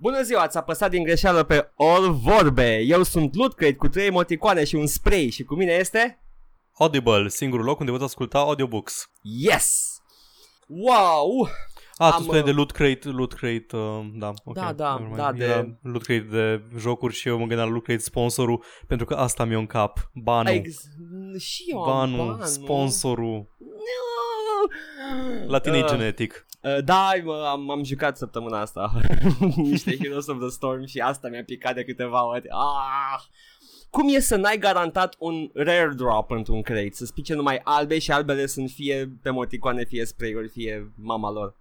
Bună ziua, ați apăsat din greșeală pe All Vorbe. Eu sunt Lootcrate cu trei emoticoane și un spray și cu mine este... Audible, singurul loc unde poți asculta audiobooks. Yes! Wow! A, tu Am, spui uh, de Loot Crate, Loot Crate, uh, da, ok. Da, da, never mind. da, de- Era Loot Crate de jocuri și eu mă gândeam la Loot Crate sponsorul, pentru că asta mi-e în cap, banul, Ex- și eu am banul, banul. sponsorul, No! La tine e Uh, genetic. Uh, da, mă, am, am jucat săptămâna asta niște Heroes of the Storm și asta mi-a picat de câteva ori. Ah! Cum e să n-ai garantat un rare drop într-un crate? Să spice numai albe și albele sunt fie emoticoane, fie spray-uri, fie mama lor.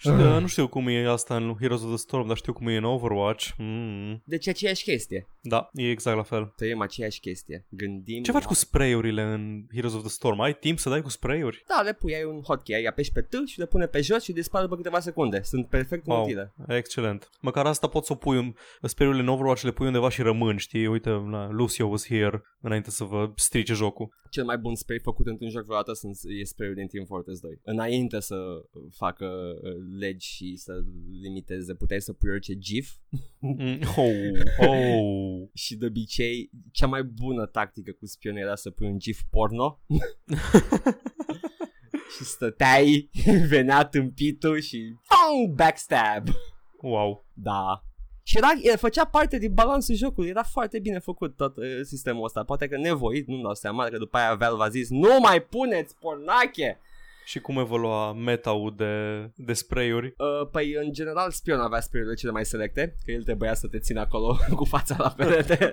Și, uh, nu știu cum e asta în Heroes of the Storm, dar știu cum e în Overwatch. Mm, Deci e aceeași chestie. da, e exact la fel. Trăim aceeași chestie. Gândim... Ce faci cu spray-urile în Heroes of the Storm? Ai timp să dai cu spray-uri? Da, le pui, ai un hotkey, ai apeși pe T și le pune pe jos și dispar după câteva secunde. Sunt perfect Wow, inutile. excelent. Măcar asta poți să o pui în spray-urile în Overwatch, le pui undeva și rămân, știi? Uite, na, Lucio was here înainte să vă strice jocul. Cel mai bun spray făcut într-un joc vreodată sunt, e spray-ul din Team Fortress 2. Înainte să facă uh, legi și să limiteze, puteai să pui orice GIF Mm, oh, oh. și de obicei cea mai bună tactică cu spionul era să pui un GIF porno și stăteai, venea tâmpitul și pong, backstab. Wow. Da. Și era, e, făcea parte din balansul jocului, era foarte bine făcut tot uh, sistemul ăsta. Poate că nevoit, nu-mi dau seama, că după aia Valve a zis Nu mai puneți pornache! Și cum evolua meta-ul de, de spray-uri? Uh, păi, în general, spion avea spray cele mai selecte, că el trebuia să te țină acolo cu fața la perete.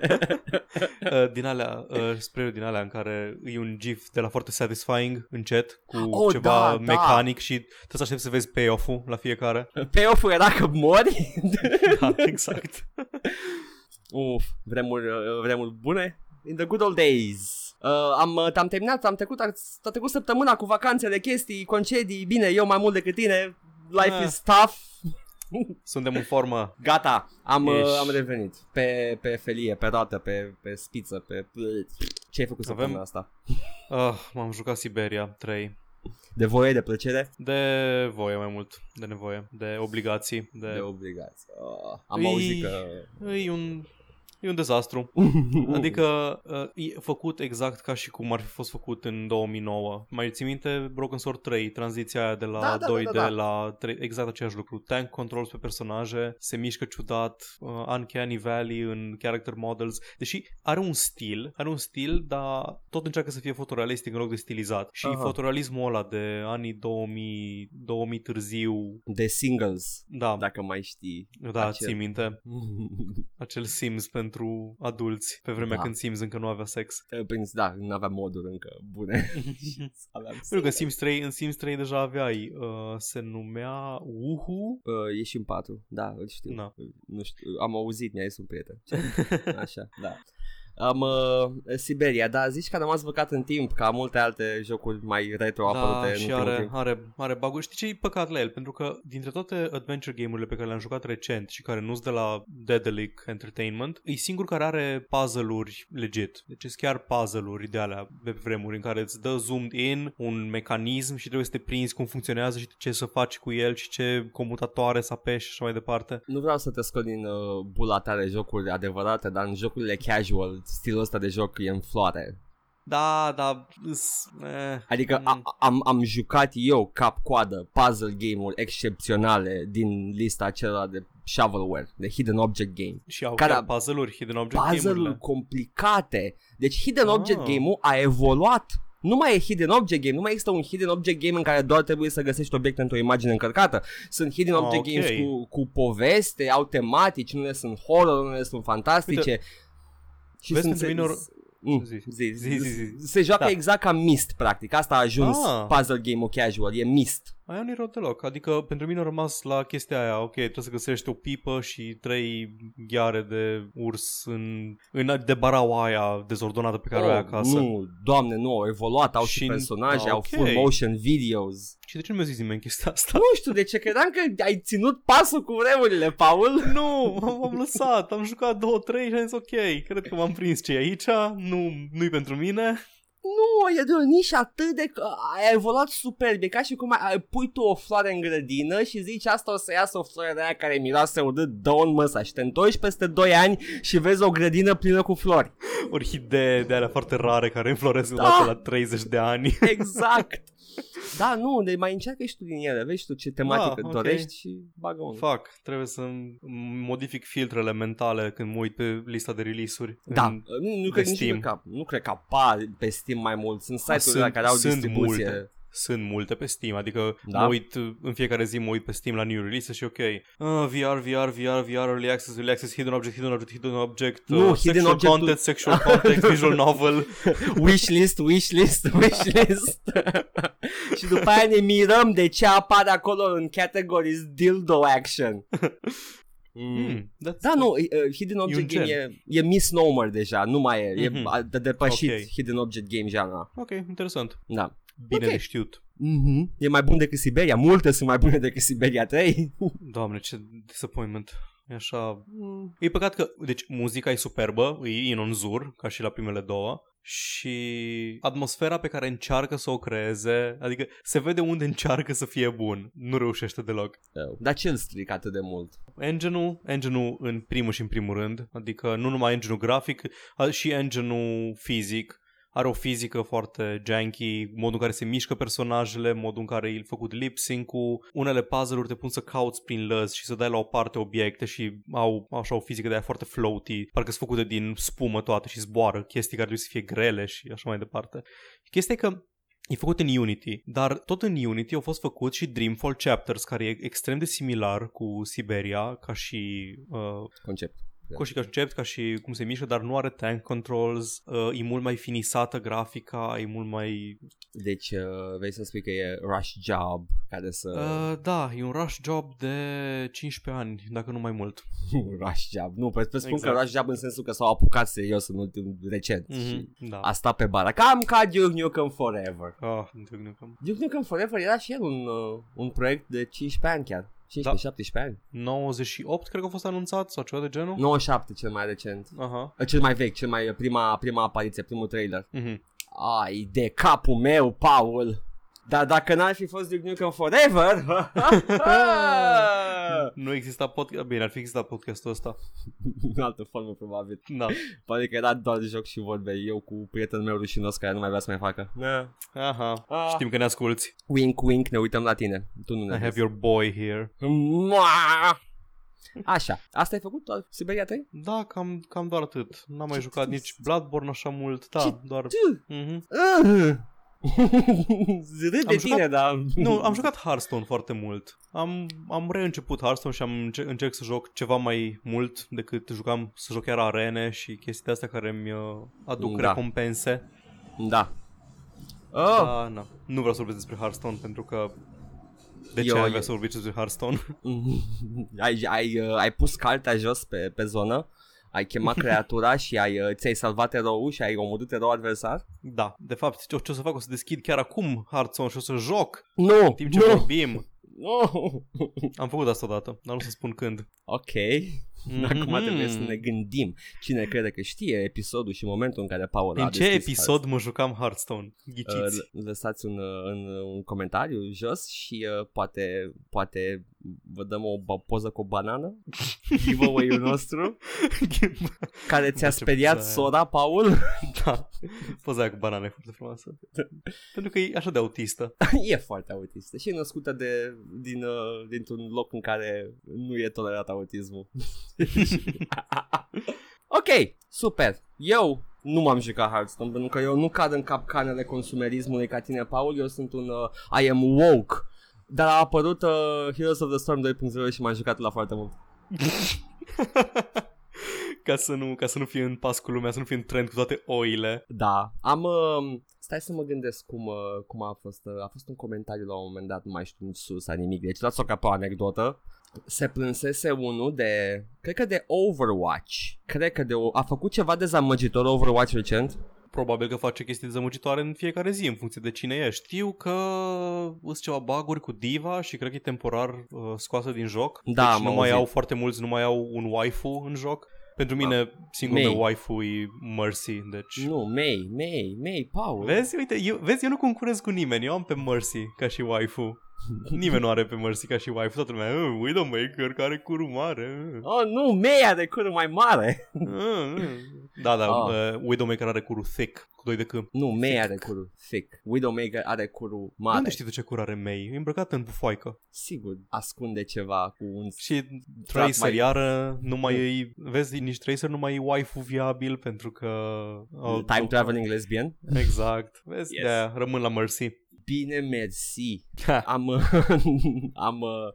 Uh, din alea, uh, spray din alea în care e un gif de la foarte satisfying, încet, cu Oh, ceva da, da. mecanic și trebuie să aștepți să vezi payoff-ul la fiecare. Payoff-ul era că mori. da, exact. Uf, vremuri, uh, vremuri bune. In the good old days. Uh, am, uh, am terminat, am trecut, a trecut săptămâna cu vacanțele, chestii, concedii, bine, eu mai mult decât tine, life Ah. is tough. Suntem în formă. Gata, am, uh, Ești- am revenit pe, pe felie, pe roată, pe, pe spiță, pe... Ce ai făcut Avem- săptămâna asta? Uh, m-am jucat Siberia 3. De voie, de plăcere? De voie mai mult, de nevoie, de obligații, de... De obligație. Uh, am Îi- auzit că... E un, e un dezastru. Adică uh, e făcut exact ca și cum ar fi fost făcut în 2009. Mai ții minte Broken Sword 3, tranziția aia de la Da, da, da, 2D da, da. la 3, exact același lucru. Tank controls pe personaje, se mișcă ciudat, uh, Uncanny Valley în character models, deși are un stil, are un stil, dar tot încearcă să fie fotorealistic în loc de stilizat. Și Aha. fotorealismul ăla de anii 2000, 2000 târziu, De singles, da, dacă mai știi. da, acel. ții minte, acel Sims pentru adulți, pe vremea Da. când Sims încă nu avea sex. Prin, da, nu aveam moduri încă bune. aveam Pentru că în Sims 3, în Sims 3 deja aveai, uh, se numea Uhu. Uh, e și în 4, da, îl știu. Da. Nu știu, am auzit, mi-a zis un prieten. Așa, da. Am uh, Siberia, da, zici că am rămas văcat în timp, ca multe alte jocuri mai retro apărute Da, în și ultimul are, timp. are, are bug Știi ce e păcat la el? Pentru că dintre toate adventure game-urile pe care le-am jucat recent și care nu sunt de la Dedalic Entertainment, e singur care are puzzle-uri legit. Deci sunt chiar puzzle-uri de alea de pe vremuri în care îți dă zoomed in un mecanism și trebuie să te prinzi cum funcționează și ce să faci cu el și ce comutatoare să apeși și așa mai departe. Nu vreau să te scot din uh, bula ta de jocuri adevărate, dar în jocurile casual, stilul ăsta de joc e în floare. Da, da, îs, eh, Adică mm. a, am, am jucat eu cap-coadă puzzle game-uri excepționale din lista acelora de shovelware, de hidden object game. Și au Care- chiar puzzle-uri, hidden object Puzzle-uri game-urile. complicate. Deci hidden Ah. object game-ul a evoluat. Nu mai e hidden object game, nu mai există un hidden object game în care doar trebuie să găsești obiecte într-o imagine încărcată. Sunt hidden Ah, object ok. games cu, cu poveste, au tematici, unele sunt horror, unele sunt fantastice. Uite, și vezi, sunt pentru mine or- Mm, Zi. zi, Zi, zi, zi. Se joacă Da. exact ca Myst, practic. Asta a ajuns Ah. puzzle game-ul casual, e Myst. Aia nu-i rău deloc. Adică pentru mine a rămas la chestia aia, ok, trebuie să găsești o pipă și trei ghiare de urs în, în de baraua aia dezordonată pe care o ai acasă. Oh, Nu, doamne, nu, au evoluat, au și, Și- personaje, ah, au ok. full motion videos. Și de ce nu mi-a zis nimeni chestia asta? Nu știu de ce, credeam că ai ținut pasul cu vremurile, Paul. nu, am lăsat, am jucat două, trei și am zis ok, cred că m-am prins ce e aici, nu, nu-i pentru mine. Nu, e de o nișă atât de... A evoluat superb, e ca și cum ai, pui tu o floare în grădină și zici asta o să iasă o floare de aia care miroase urât, dă un măsa și te întorci peste 2 ani și vezi o grădină plină cu flori. Orhidee de alea foarte rare care înfloresc da. la 30 de ani. Exact. Da, nu, de mai încearcă și tu din ele, vezi tu ce tematică da, okay. dorești și bagă unul. Fac, trebuie să modific filtrele mentale când mă uit pe lista de release-uri. Da, în, nu, nu, cred, Steam. Că, nu cred că apar pe Steam mai mult, sunt site-urile care au sunt distribuție. Multe sunt multe pe Steam, adică da? mă uit în fiecare zi mă uit pe Steam la new release și ok, uh, VR, VR, VR, VR, Early Access, Early Access, Hidden Object, Hidden Object, Hidden Object, uh, nu, uh, hidden object content, sexual content, visual novel, wishlist, wishlist, wishlist și după aia ne mirăm de ce apare acolo în categories dildo action. Mm. Mm, da, nu, uh, Hidden Object Game e, e misnomer deja, nu mai e, mm-hmm. e depășit okay. Hidden Object Game genre. Ok, interesant. Da. Bine okay. de știut. Mm-hmm. E mai bun decât Siberia. Multe sunt mai bune decât Siberia 3. Doamne, ce disappointment. E așa... Mm. E păcat că... Deci, muzica e superbă, e în zur, ca și la primele două și atmosfera pe care încearcă să o creeze, adică se vede unde încearcă să fie bun, nu reușește deloc. Dar ce îl stric atât de mult? Engine-ul, engine-ul în primul și în primul rând, adică nu numai engine-ul grafic, și engine-ul fizic, are o fizică foarte janky, modul în care se mișcă personajele, modul în care e făcut lip sync-ul, unele puzzle-uri te pun să cauți prin lăzi și să dai la o parte obiecte și au așa o fizică de aia foarte floaty, parcă sunt făcute din spumă toate și zboară, chestii care trebuie să fie grele și așa mai departe. Chestia e că E făcut în Unity, dar tot în Unity au fost făcut și Dreamfall Chapters, care e extrem de similar cu Siberia ca și uh, concept cu și concept, ca și cum se mișcă, dar nu are tank controls, uh, e mult mai finisată grafica, e mult mai... Deci uh, vrei să spui că e rush job care să... Uh, da, e un rush job de 15 ani, dacă nu mai mult. rush job, nu, pe, pe spun exact. că rush job în sensul că s-au apucat serios în ultim recent mm-hmm, și da. a stat pe bara, cam ca Duke Nukem Forever. Oh, Duke Nukem. Duke Nukem Forever era și el un, uh, un proiect de 15 ani chiar. 15, da. 17 ani. 98 cred că a fost anunțat sau ceva de genul? 97 cel mai recent. Aha. Cel mai vechi, cel mai prima, prima apariție, primul trailer. Mm-hmm. Ai de capul meu, Paul. Dar dacă n-ar fi fost Duke Nukem Forever Nu exista podcast Bine, ar fi existat podcastul ăsta. În altă formă probabil. Da. Poate că era doar de joc și vorbe. Eu cu prietenul meu rușinos care nu mai vrea să mai facă. Da. Aha. Ah. Știm că ne asculti. Wink wink ne uităm la tine. Tu nu ne I have your boy here. Așa, asta ai făcut doar Siberia 3? Da, cam, cam doar atât. N-am mai jucat nici Bloodborne așa mult. Da, Ce doar mm-hmm. uh. Râd de tine, jucat, dar... Nu, am jucat Hearthstone foarte mult. Am, am reînceput Hearthstone și am încerc, încerc să joc ceva mai mult decât jucam să joc chiar arene și chestii astea care îmi uh, aduc da. recompense. Da. Oh. Da, na. Nu vreau să vorbesc despre Hearthstone pentru că de ce eu, ai vrea să vorbiți despre Hearthstone? ai, ai, uh, ai pus cartea jos pe, pe zonă ai chemat creatura și ai, uh, ți-ai salvat eroul și ai omorât erou adversar? Da, de fapt, ce, ce o să fac? O să deschid chiar acum Hearthstone și o să joc. Nu, în timp ce nu. vorbim. No. Am făcut asta odată, dar nu să spun când. Ok. Mm-hmm. Acum trebuie să ne gândim. Cine crede că știe episodul și momentul în care Paul În ce episod mă jucam Hearthstone? Ghiciți. Uh, lăsați un, uh, un, un comentariu jos și uh, poate, poate vă dăm o poză cu o banană giveaway-ul nostru care ți-a speriat sora, Paul da, poza aia cu banane foarte frumoasă pentru că e așa de autistă e foarte autistă și e născută de, din, uh, dintr-un loc în care nu e tolerat autismul ok, super eu nu m-am jucat Hearthstone pentru că eu nu cad în capcanele consumerismului ca tine, Paul. Eu sunt un uh, I am woke dar a apărut uh, Heroes of the Storm 2.0 și m-am jucat la foarte mult. ca, să nu, ca să nu fie în pas cu lumea, să nu fie în trend cu toate oile. Da, am... Uh, stai să mă gândesc cum, uh, cum a fost. Uh, a fost un comentariu la un moment dat, nu mai știu sus, nimic. Deci dați-o ca pe o anecdotă. Se plânsese unul de, cred că de Overwatch. Cred că de, a făcut ceva dezamăgitor Overwatch recent probabil că face chestii dezamăgitoare în fiecare zi în funcție de cine e. Știu că sunt ceva baguri cu Diva și cred că e temporar uh, scoasă din joc. Da, deci nu mai au foarte mulți, nu mai au un waifu în joc. Pentru mine, singurul May. meu waifu e Mercy, deci... Nu, May, May, May, Paul. Vezi, uite, eu, vezi, eu nu concurez cu nimeni, eu am pe Mercy ca și waifu. Nimeni nu are pe Mercy ca și waifu, toată lumea, uh, Widowmaker care curu mare. uh." Oh, nu, May are curul mai mare. Uh, uh. Da, da, Ah. uh, Widowmaker are curul thick, cu doi de câmp. Nu, May are curul thick. Widowmaker are curul De mare. unde știi tu ce cur are May? E îmbrăcat în bufoaică. Sigur, ascunde ceva cu un... Și Tracer mai- iară nu mai e, vezi, nici Tracer nu mai e waifu viabil pentru că... oh, Time traveling lesbian? Exact. Vezi, Yes. de rămân la Mercy. Bine, mersi. Ha. Am... am... uh,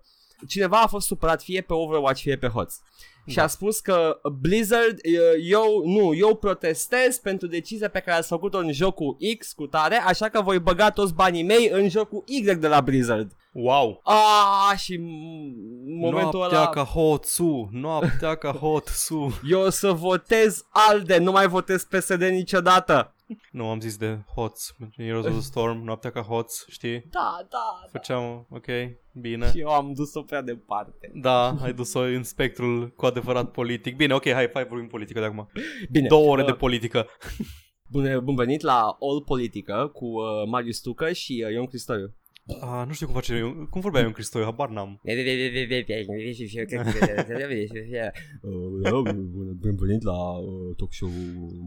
Cineva a fost supărat fie pe Overwatch, fie pe HOTS. Și Da. a spus că Blizzard, uh, eu, nu, eu protestez pentru decizia pe care ați făcut-o în jocul X cu tare, așa că voi băga toți banii mei în jocul Y de la Blizzard. Wow! Ah, și m- momentul noaptea ăla... ca Hotsu, noaptea ca Hotsu. Eu o să votez ALDE, nu mai votez PSD niciodată. Nu, am zis de Hots, Heroes of the Storm, noaptea ca Hots, știi? Da, da, da. Făceam, ok, bine. Și eu am dus-o prea departe. Da, ai dus-o în spectrul cu adevărat politic. Bine, ok, hai, hai vorbim politică de acum. Bine. Două ore uh, de politică. Bun, bun venit la All Politică cu uh, Marius Tucă și uh, Ion Cristoiu. Ah, nu știu cum face, cum vorbea eu în Cristoiu, habar n-am. Bun venit la uh, talk show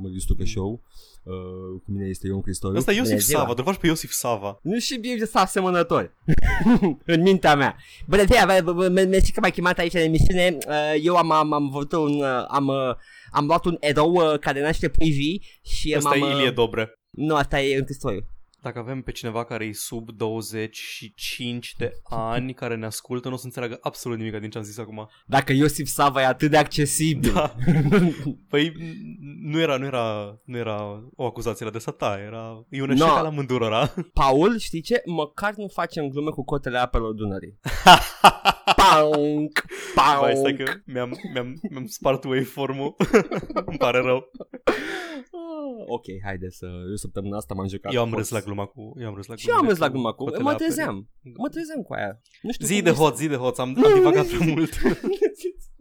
Marius Tucă Show. Uh, cu mine este Ion Cristoiu. Ăsta e Iosif Bună ziua. Sava, îl faci pe Iosif Sava. Nu și bine să asemănători În mintea mea Bună ziua, bă, bă, bă, mersi că m-ai chemat aici la emisiune Uh, Eu am, am, am văzut un uh, am, uh, am luat un erou uh, care naște privii și Ăsta m-am, e uh, Ilie Dobre. Nu, asta e în Cristoiu Dacă avem pe cineva care e sub 25 de ani care ne ascultă, nu o să înțeleagă absolut nimic din ce am zis acum. Dacă Iosif Sava e atât de accesibil Da. Păi nu era, nu era, nu era o acuzație la de ta, era e un eșec No. al amândurora. Paul, știi ce? Măcar nu facem glume cu cotele apelor Dunării Paunk, Vai, stai paunk că mi-am, mi-am, mi-am spart waveform-ul. Îmi pare rău. Ah, Ok, haide să... Eu săptămâna asta m-am jucat Eu am cu râs la hoți. gluma cu... Eu am râs la Și eu am glumele râs la gluma cu... cotele Mă apelor. trezeam Mă trezeam cu aia Nu știu Zi cum de este. hot, zi de hot, am, am divagat prea mult.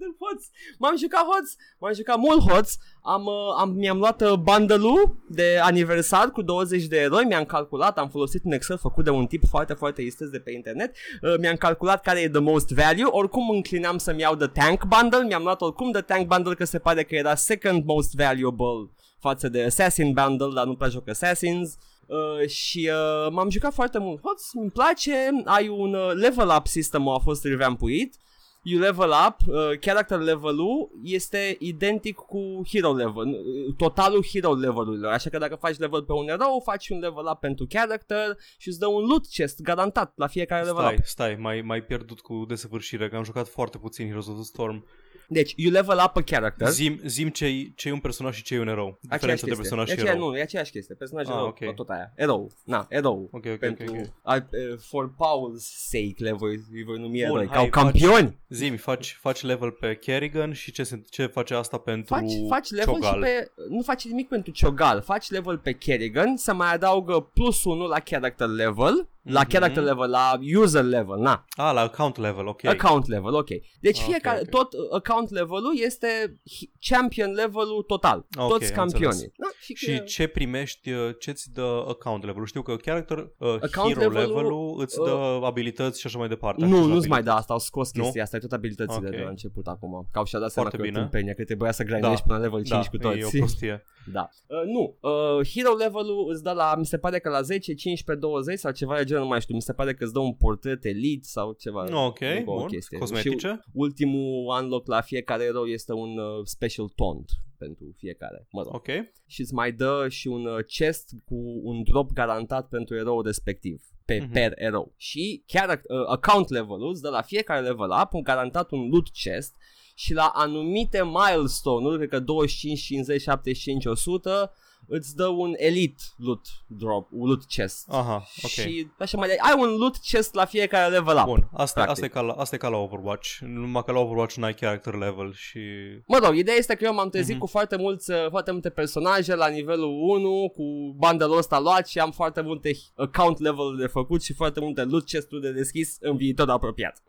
de hoți. M-am jucat hoți, m-am jucat mult hoți, am, uh, am, mi-am luat uh, bundle-ul de aniversar cu 20 de eroi, mi-am calculat, am folosit un Excel făcut de un tip foarte, foarte istăț de pe internet, uh, mi-am calculat care e the most value, oricum înclinam să-mi iau the tank bundle, mi-am luat oricum the tank bundle că se pare că era second most valuable față de Assassin bundle, dar nu prea joc Assassins. Uh, și uh, m-am jucat foarte mult Hots, îmi place, ai un uh, level up system a fost revampuit you level up, uh, character level-ul este identic cu hero level, uh, totalul hero level-urilor, așa că dacă faci level pe un erou, faci un level up pentru character și îți dă un loot chest garantat la fiecare level Stai, up. stai, mai, mai pierdut cu desăvârșire, că am jucat foarte puțin Heroes of the Storm. Deci, you level up a character. Zim, zim ce e un personaj și ce e un erou. Aceeași Diferența de chestie. personaj e și aceea, erou. Nu, e aceeași chestie. Personajul Ah, erou, ok. tot aia. Erou. Na, erou. Ok, ok, pentru, ok, ok. A, uh, for Paul's sake le voi, îi voi numi Bun, eroi. hai, Ca campioni. Zimi, faci, faci level pe Kerrigan și ce, se, ce face asta pentru Faci, faci level Ciogal? și pe... Nu faci nimic pentru Ciogal. Faci level pe Kerrigan, se mai adaugă plus 1 la character level, la Mhm. character level, la user level, na, Ah, la account level, ok. account level, ok. Deci Ok, fiecare, ok. tot uh, account level-ul este hi- champion level-ul total. Ok, Toți am campionii. înțeles. Da, și, Și că- ce primești, uh, ce-ți dă account level Știu că character, uh, Account hero level-ul, level-ul îți uh, dă abilități și așa mai departe. Nu, acces la nu-ți mai abilități. da asta, au scos Nu? chestia asta, e tot abilitățile Ok. de la început acum. Că au și-a dat seama Foarte că bine. tâmpenia, că trebuia să grindești până la level 5 da, cu toți. e o prostie. Da. Uh, nu, uh, hero level-ul îți dă la, mi se pare că la 10, 15, 20 sau ceva de genul, nu mai știu, mi se pare că îți dă un portret elite sau ceva. No, ok, încă o bun. chestie. Cosmetice? Și ultimul unlock la fiecare erou este un uh, special taunt pentru fiecare, mă rog. Ok. Și îți mai dă și un uh, chest cu un drop garantat pentru erou respectiv pe Mhm. per erou. Și chiar uh, account level-ul îți dă la fiecare level up un garantat un loot chest și la anumite milestone-uri, cred că 25, 50, 75, 100, îți dă un elite loot drop, un loot chest. Aha, ok. Și așa mai de- ai un loot chest la fiecare level up. Bun, asta, practic. asta, e ca la, asta e ca la Overwatch. Numai că la Overwatch n-ai character level și... Mă rog, ideea este că eu m-am trezit Mhm. cu foarte, mulți, uh, foarte multe personaje la nivelul 1 cu bundle-ul ăsta luat și am foarte multe account level de făcut și foarte multe loot chest-uri de deschis în viitor apropiat.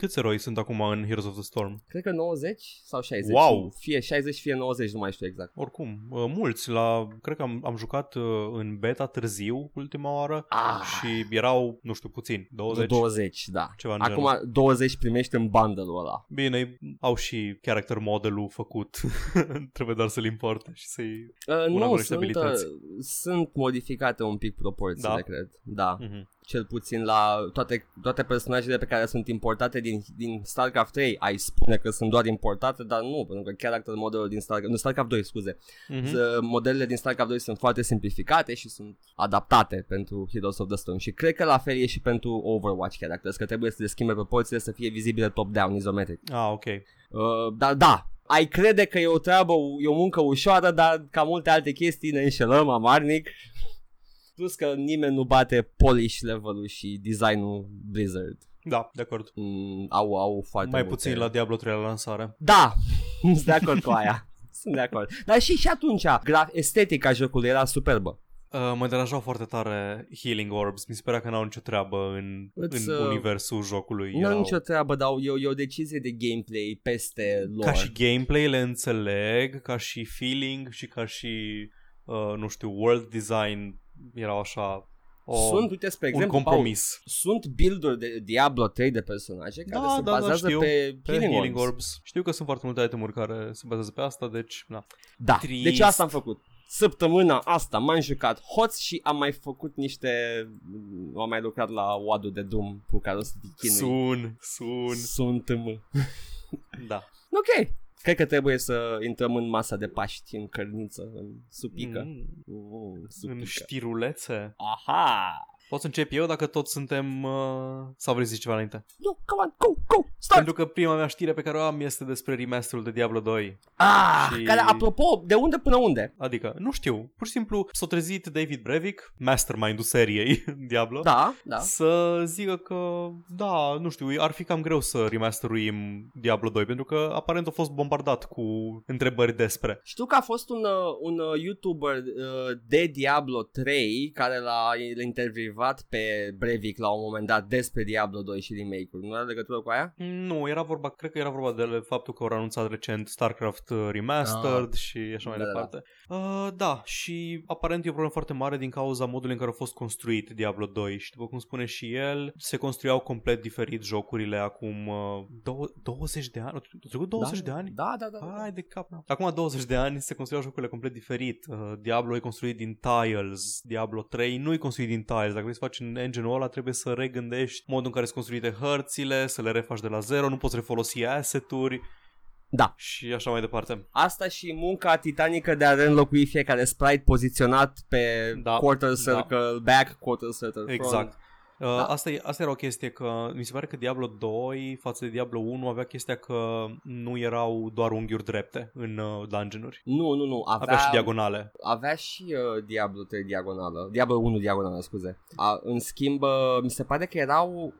Câți eroi sunt acum în Heroes of the Storm? Cred că 90 sau 60. Wow! Fie 60, fie 90, nu mai știu exact. Oricum, uh, mulți. La, cred că am, am jucat uh, în beta târziu ultima oară Ah, și erau, nu știu, puțini, 20. 20, da. Ceva în Acum 20 primești în bundle-ul ăla. Bine, au și character model-ul făcut. Trebuie doar să-l importe și să-i... Uh, Una cu nu, niște sunt, uh, abilități. sunt modificate un pic proporțiile, Da? cred. Da. Mhm. Cel puțin la toate, toate personajele pe care sunt importate din, din StarCraft 3 ai spune că sunt doar importate, dar nu, pentru că character modelul din StarCraft, nu, StarCraft 2, scuze, Mhm. Z- modelele din StarCraft 2 sunt foarte simplificate și sunt adaptate pentru Heroes of the Storm și cred că la fel e și pentru Overwatch characters, că trebuie să le schimbe proporțiile să fie vizibile top-down, izometric. Ah, ok. Uh, dar da, ai crede că e o treabă, e o muncă ușoară, dar ca multe alte chestii ne înșelăm amarnic. Plus că nimeni nu bate polish level-ul și designul Blizzard. Da, de acord. Mm, au, au foarte Mai multe- puțin la Diablo 3 la lansare. Da, sunt de acord cu aia. Sunt de acord. Dar și și atunci, gra- estetica jocului era superbă. Uh, mă deranjau foarte tare Healing Orbs. Mi se părea că n-au nicio treabă în, Îți, în uh, universul jocului. Nu am Erau- nicio treabă, dar e, e o decizie de gameplay peste lor. Ca și gameplay le înțeleg, ca și feeling și ca și, uh, nu știu, world design erau așa o, sunt, uite, spre un exemplu, compromis. Paul, sunt build-uri de Diablo 3 de personaje care Da, se da, da, bazează știu. pe, Pe Healing, Healing Orbs. Orbs. Știu că sunt foarte multe itemuri care se bazează pe asta, deci, da. Da, Trist. deci asta am făcut. Săptămâna asta m-am jucat hoț și am mai făcut niște... Am mai lucrat la WAD de Doom cu care o să te chinui. Sun, sun. Sunt mă. Da. Ok. Cred că trebuie să intrăm în masa de Paști, în cărniță, în supică. Mm, Mm, în supică. știrulețe. Aha! Pot să încep eu dacă toți suntem... Uh... Sau vrei să zici ceva înainte? No, come on, go, go, start! Pentru că prima mea știre pe care o am este despre remasterul de Diablo 2. Ah, Și- care, apropo, de unde până unde? Adică, nu știu, pur și simplu s-a trezit David Brevik, mastermind-ul seriei Diablo, Da, da. să zică că, da, nu știu, ar fi cam greu să remasteruim Diablo 2, pentru că aparent a fost bombardat cu întrebări despre. Știu că a fost un, uh, un uh, YouTuber uh, de Diablo 3 care l-a, l-a intervievat pe Breivik la un moment dat despre Diablo 2 și remake-ul. Nu are legătură cu aia? Nu, era vorba, cred că era vorba de faptul că au anunțat recent StarCraft uh, Remastered Ah. și așa mai Da, da, departe. Uh, da, și aparent e o problemă foarte mare din cauza modului în care a fost construit Diablo 2 și după cum spune și el, se construiau complet diferit jocurile acum uh, dou- 20 de ani. Au trecut 20 da, de ani? Da, da, da. da. Hai de cap. Acum 20 de ani se construiau jocurile complet diferit. Uh, Diablo e construit din tiles, Diablo 3 nu e construit din tiles. Dacă vrei să faci în engine-ul ăla, trebuie să regândești modul în care sunt construite hărțile, să le refaci de la zero, nu poți refolosi asset-uri Da. și așa mai departe. Asta și munca titanică de a reînlocui fiecare sprite poziționat pe Da, quarter da. circle back, quarter circle front. Exact. Uh, Da. asta, e, asta era o chestie că mi se pare că Diablo 2 față de Diablo 1 avea chestia că nu erau doar unghiuri drepte în uh, dungeon-uri. Nu, nu, nu. Avea, Avea și diagonale. avea și uh, Diablo 3 diagonală. Diablo 1 diagonală, scuze. A, în schimb, uh, mi se pare că erau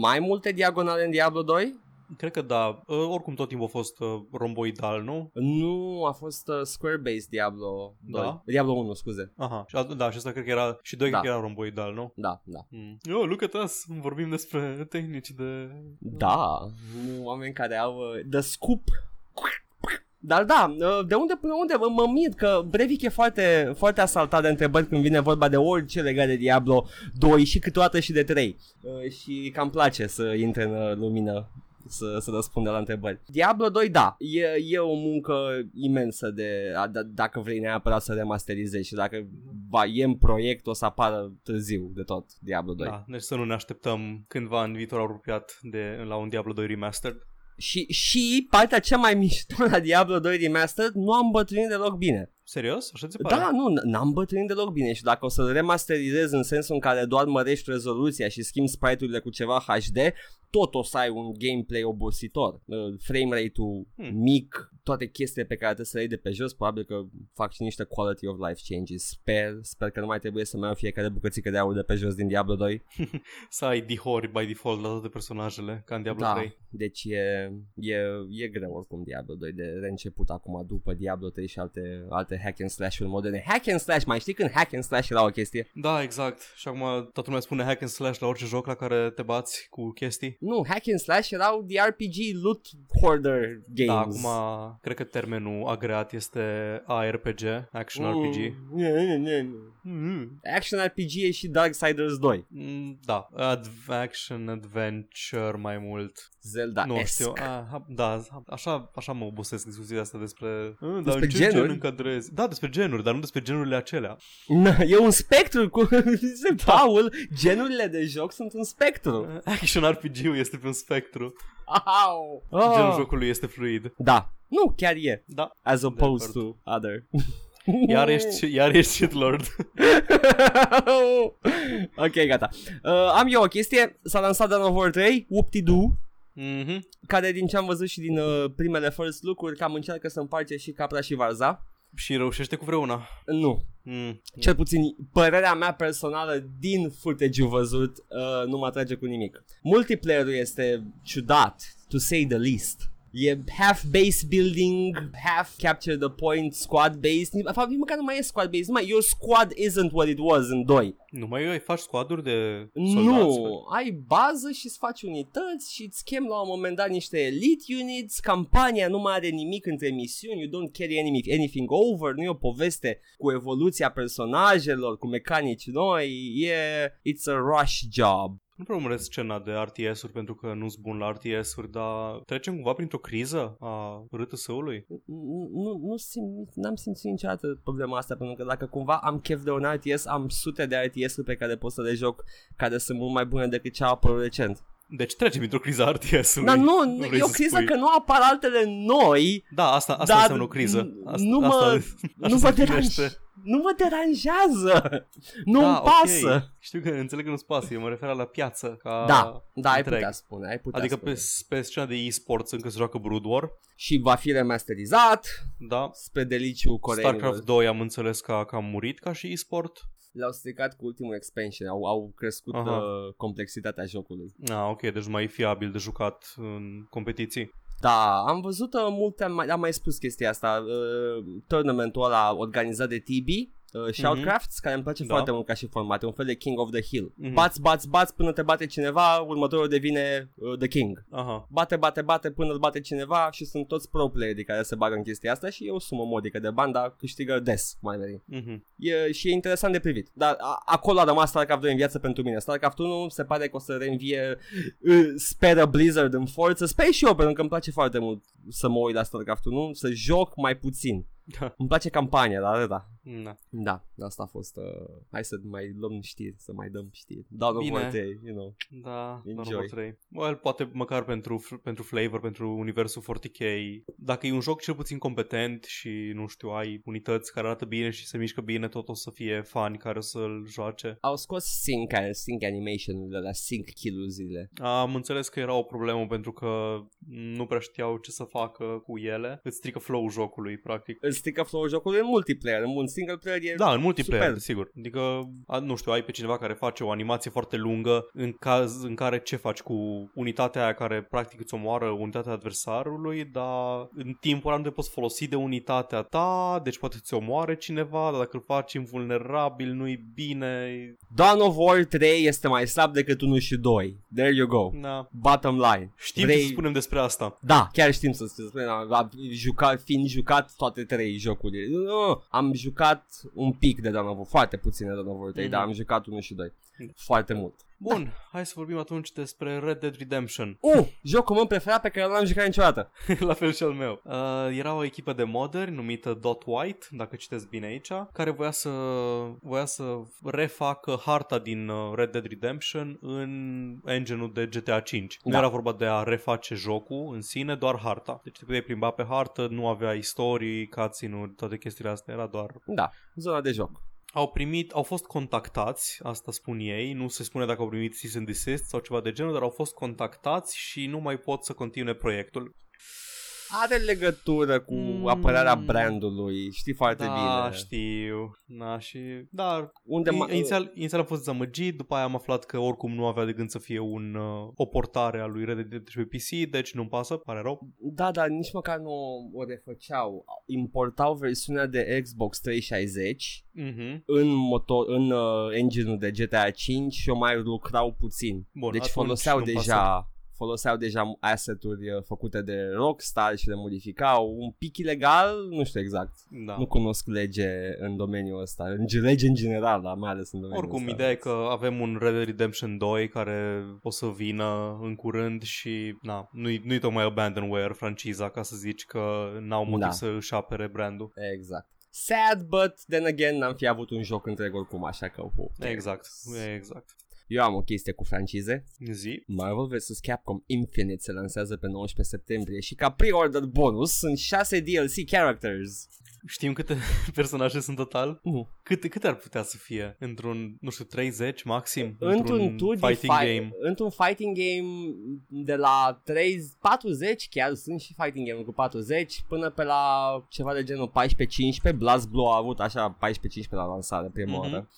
mai multe diagonale în Diablo 2? Cred că da. Uh, oricum tot timpul a fost uh, romboidal, nu? Nu, a fost uh, square-based Diablo 2. Da? Diablo 1, scuze. Aha, și, a- da, și asta cred că era, și doi Da. cred că era romboidal, nu? Da, da. Mm. Oh, look at us, vorbim despre tehnici de... Da, nu oameni care au uh, the scoop. Dar da, uh, de unde până unde mă, mă mir că Breivik e foarte, foarte asaltat de întrebări când vine vorba de orice legat de Diablo 2 și câteodată și de 3. Uh, și cam place să intre în uh, lumină să, să răspundă la întrebări. Diablo 2, da, e, e o muncă imensă de a, d- dacă vrei neapărat să remasterizezi și dacă va, e în proiect o să apară târziu de tot Diablo 2. Da, deci să nu ne așteptăm cândva în viitor apropiat de, la un Diablo 2 Remastered. Și, și partea cea mai mișto la Diablo 2 Remastered nu am bătrânit deloc bine. Serios? Așa ți se pare? Da, nu, n- n-am bătrânit deloc bine și dacă o să remasterizez în sensul în care doar mărești rezoluția și schimbi sprite-urile cu ceva HD, tot o să ai un gameplay obositor. Uh, Frame rate-ul Hmm. mic, toate chestiile pe care trebuie să le iei de pe jos, probabil că fac și niște quality of life changes. Sper, sper că nu mai trebuie să mai iau fiecare bucățică de aur de pe jos din Diablo 2. Să ai dihori by default la toate personajele, ca în Diablo da, 3. deci e, e, e greu oricum Diablo 2 de reînceput acum după Diablo 3 și alte, alte hack and slash-uri moderne. Hack and slash, mai știi când hack and slash era o chestie? Da, exact. Și acum toată lumea spune hack and slash la orice joc la care te bați cu chestii. Nu, hack and slash erau the RPG loot hoarder games. Da, acum cred că termenul agreat este ARPG, Action Mm, RPG. nu, nu, nu, nu. Mm. Action RPG e și Darksiders 2. Mm, Da, Ad- action adventure mai mult. Zelda nu esque. știu, a, ha- da, așa, așa mă obosesc discuția asta despre... A, dar Despre în ce genuri? gen încadrezi? Da, despre genuri, dar nu despre genurile acelea. Na, e un spectru cu zice Paul, genurile de joc sunt un spectru. Action RPG-ul este pe un spectru. Au. Genul Ah. jocului este fluid. Da. Nu, chiar e. Da. As opposed acord. to other. Iar ești, iar ești shitlord. ok, gata. Uh, am eu o chestie. S-a lansat Dawn of War 3, whoop-de-doo, Mhm. care din ce am văzut și din uh, primele first look-uri, cam încearcă să împarce și capra și varza. Și reușește cu vreuna. Nu, Mm. Cel puțin părerea mea personală din footage văzut uh, nu mă atrage cu nimic. Multiplayer-ul este ciudat, to say the least. E half base building, half capture the point, squad based. De fapt, nici măcar nu mai e squad based. Numai your squad isn't what it was în 2. Nu mai ai faci squaduri de soldați? Nu, ai bază și îți faci unități și îți chem la un moment dat niște elite units, campania nu mai are nimic între misiuni, you don't carry anything, anything over, nu e o poveste cu evoluția personajelor, cu mecanici noi, e, it's a rush job. Nu prea urmăresc scena de RTS-uri pentru că nu sunt bun la RTS-uri, dar trecem cumva printr-o criză a RTS-ului? Nu, nu, nu simt, n-am simțit niciodată problema asta pentru că dacă cumva am chef de un RTS, am sute de RTS-uri pe care pot să le joc care sunt mult mai bune decât ce a apărut recent. Deci trecem printr-o criză a RTS-ului. Dar nu, vrei e o să criză spui. că nu apar altele noi Da, asta, asta Dar înseamnă o criză. Asta, nu mă- asta, nu așa mă se deranjează. numește. Nu mă deranjează. Nu da, îmi pasă. ok. Știu că înțeleg că nu-ți pasă, eu mă refer la piață. Ca Da, da, ai întreg. putea spune, ai putea Adică spune. pe, pe scena de e-sports încă se joacă Brood War, Și va fi remasterizat da. spre deliciu coreenilor. StarCraft 2 am înțeles că, că a murit ca și e-sport. L-au stricat cu ultimul expansion, au, au crescut Aha. uh, complexitatea jocului. Ah, ok, deci nu mai e fiabil de jucat în competiții. Da, am văzut uh, multe, am mai, am mai spus chestia asta, uh, tournamentul ăla organizat de TB, uh, Shoutcrafts, care îmi place Da. foarte mult ca și format, e un fel de King of the Hill. Mhm. Bați, bați, bați până te bate cineva, următorul devine uh, The King. Aha. Bate, bate, bate până îl bate cineva și sunt toți pro playeri care se bagă în chestia asta și e o sumă modică de bani, dar câștigă des, mai veni. Mhm. E, și e interesant de privit. Dar a, acolo a rămas StarCraft 2 în viață pentru mine. StarCraft 1 se pare că o să reînvie uh, speră Blizzard în forță. Sper și eu pentru că îmi place foarte mult să mă uit la StarCraft 1, să joc mai puțin. Da. Îmi place campania, dar da. Da. Da, asta a fost. Uh, hai să mai luăm știri, să mai dăm știri. Dawn of Bine. War 3, you know. Da, Enjoy. Enjoy. 3. Well, poate măcar pentru, pentru flavor, pentru universul 40k. Dacă e un joc cel puțin competent și, nu știu, ai unități care arată bine și se mișcă bine, tot o să fie fani care o să-l joace. Au scos sync, sync animation-urile la sync kill-urile. Am înțeles că era o problemă pentru că nu prea știau ce să facă cu ele. Îți strică flow-ul jocului, practic. Îl strică flow jocului în multiplayer, în un single player e Da, în multiplayer, Super. sigur. Adică, a, nu știu, ai pe cineva care face o animație foarte lungă în caz în care ce faci cu unitatea aia care practic îți omoară unitatea adversarului, dar în timpul ăla nu te poți folosi de unitatea ta, deci poate ți omoare cineva, dar dacă îl faci invulnerabil nu-i bine. Dawn of War 3 este mai slab decât 1 și 2. There you go. Na. Bottom line. Știm Vrei- ce să spunem despre asta. Da, chiar știm să spunem, am am jucat, fiind jucat toate trei jocuri. Nu, am jucat un pic de Dawn of War, foarte puțin de Dawn of War 3, Mhm. dar am jucat 1 și 2. Foarte mult. Bun, hai să vorbim atunci despre Red Dead Redemption. Uh, jocul meu preferat pe care nu l-am jucat niciodată. La fel și al meu. Uh, era o echipă de moderi numită Dot White, dacă citesc bine aici, care voia să, voia să refacă harta din uh, Red Dead Redemption în engine-ul de GTA 5. Nu Da. era vorba de a reface jocul în sine, doar harta. Deci te puteai plimba pe hartă, nu avea istorii, cutscene-uri, toate chestiile astea, era doar Da, zona de joc. Au primit, au fost contactați, asta spun ei, nu se spune dacă au primit cease and desist sau ceva de genul, dar au fost contactați și nu mai pot să continue proiectul. Are legătură cu Mm. apărarea brandului, știi foarte da, bine. știu. Da, și... Da, Unde I- ma- inițial, inițial am fost dezamăgit, după aia am aflat că oricum nu avea de gând să fie un, uh, o portare a lui Red Dead Redemption pe PC, deci nu-mi pasă, pare rău. Da, dar nici măcar nu o refăceau. Importau versiunea de Xbox 360 Mhm. în motor, în uh, engine-ul de GTA 5 și o mai lucrau puțin. Bun, deci atunci foloseau nu-mi deja foloseau deja asset-uri uh, făcute de Rockstar și le modificau. Un pic ilegal, nu știu exact. Da. Nu cunosc lege în domeniul ăsta, în lege în general, dar mai ales în domeniul Oricum, ăsta. ideea e că avem un Red Dead Redemption 2 care o să vină în curând și na, nu-i, nu-i tocmai abandonware franciza ca să zici că n-au motiv Da. să își apere brandul. Exact. Sad, but then again n-am fi avut un joc întreg oricum, așa că... who cares? Exact, exact. Eu am o chestie cu francize. Zi. Marvel vs. Capcom Infinite se lansează pe 19 septembrie și ca pre-order bonus sunt 6 DLC characters. Știm câte personaje sunt total? Nu. Câte, câte ar putea să fie? Într-un, nu știu, 30 maxim? Într-un 2D fighting fi- game? Într-un fighting game de la 30, 40 chiar sunt și fighting game cu 40 până pe la ceva de genul 14-15. Blast Blue a avut așa 14-15 la lansare prima Mhm. oară.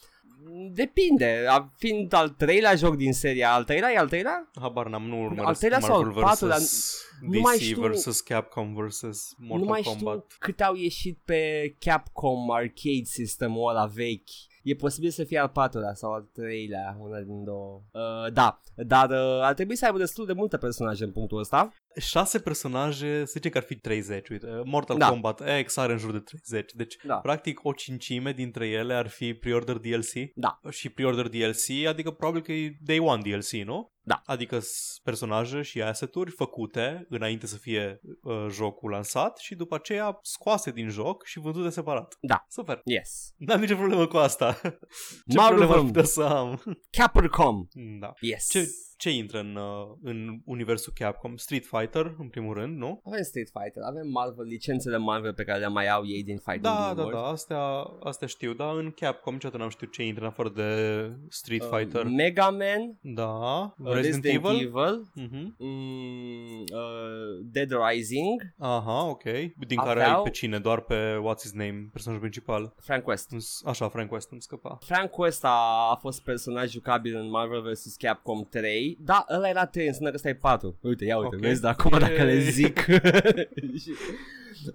Depinde, a- fiind al treilea joc din seria, al treilea e al treilea? Habar n-am, nu urmăresc Al treilea sau al Marvel patrulea? vs. Nu mai DC știu- vs. Capcom vs. Mortal nu mai Kombat. știu câte au ieșit pe Capcom Arcade System-ul ăla vechi. E posibil să fie al patrulea sau al treilea, una din două. Uh, da, dar uh, ar trebui să aibă destul de multe personaje în punctul ăsta. Șase personaje, să zice că ar fi 30, uite, Mortal Da. Kombat X are în jur de 30, deci Da. practic o cincime dintre ele ar fi pre-order DLC Da. și pre-order DLC, adică probabil că e day one DLC, nu? Da. Adică s- personaje și asset-uri făcute înainte să fie uh, jocul lansat și după aceea scoase din joc și vândute separat. Da. Super. Yes. N-am nicio problemă cu asta. Ce Marvel problemă ar Film. putea să am? Capcom. da. Yes. Ce, ce intră în, uh, în universul Capcom? Street Fighter, în primul rând, nu? Avem Street Fighter, avem Marvel, licențele Marvel pe care le mai au ei din fighting Da, da, game-uri. da, astea, astea știu, dar în Capcom niciodată n-am știut ce intră în afară de Street Uh, Fighter. Mega Man, da, uh, Resident, Evil. Evil Mhm. mm, uh, Dead Rising, Aha, ok. Din care Aveau- ai pe cine? Doar pe What's His Name, personajul principal. Frank West. Îmi- Așa, Frank West îmi scăpa. Frank West a, a fost personaj jucabil în Marvel vs. Capcom 3 Da, ăla era 3, înseamnă că ăsta e 4 Uite, ia uite, Ok. vezi, dar acum dacă le Yay. zic Și-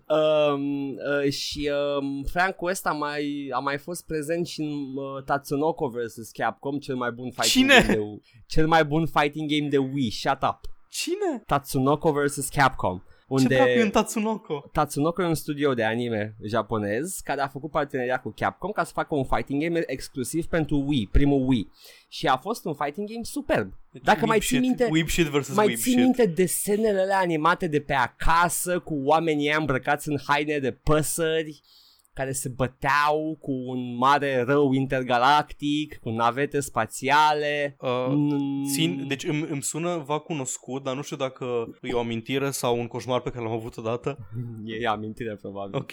um, uh, Și um, Frank West a mai, a mai fost prezent și în uh, Tatsunoko vs. Capcom Cel mai bun fighting Cine? game de Cel mai bun fighting game de Wii Shut up Cine? Tatsunoko vs. Capcom Ce dracu e în unde Tatsunoko? Tatsunoko e un studio de anime japonez care a făcut parteneria cu Capcom ca să facă un fighting game exclusiv pentru Wii, primul Wii. Și a fost un fighting game superb. Dacă Weeb mai ții shit, minte, Weeb shit versus mai Weeb ții shit. minte desenele alea animate de pe acasă cu oamenii ăia îmbrăcați în haine de păsări care se băteau cu un mare rău intergalactic, cu navete spațiale. Uh, Mm, Țin, deci îmi, îmi sună va cunoscut, dar nu știu dacă e o amintire sau un coșmar pe care l-am avut odată. E, e amintire probabil. Ok.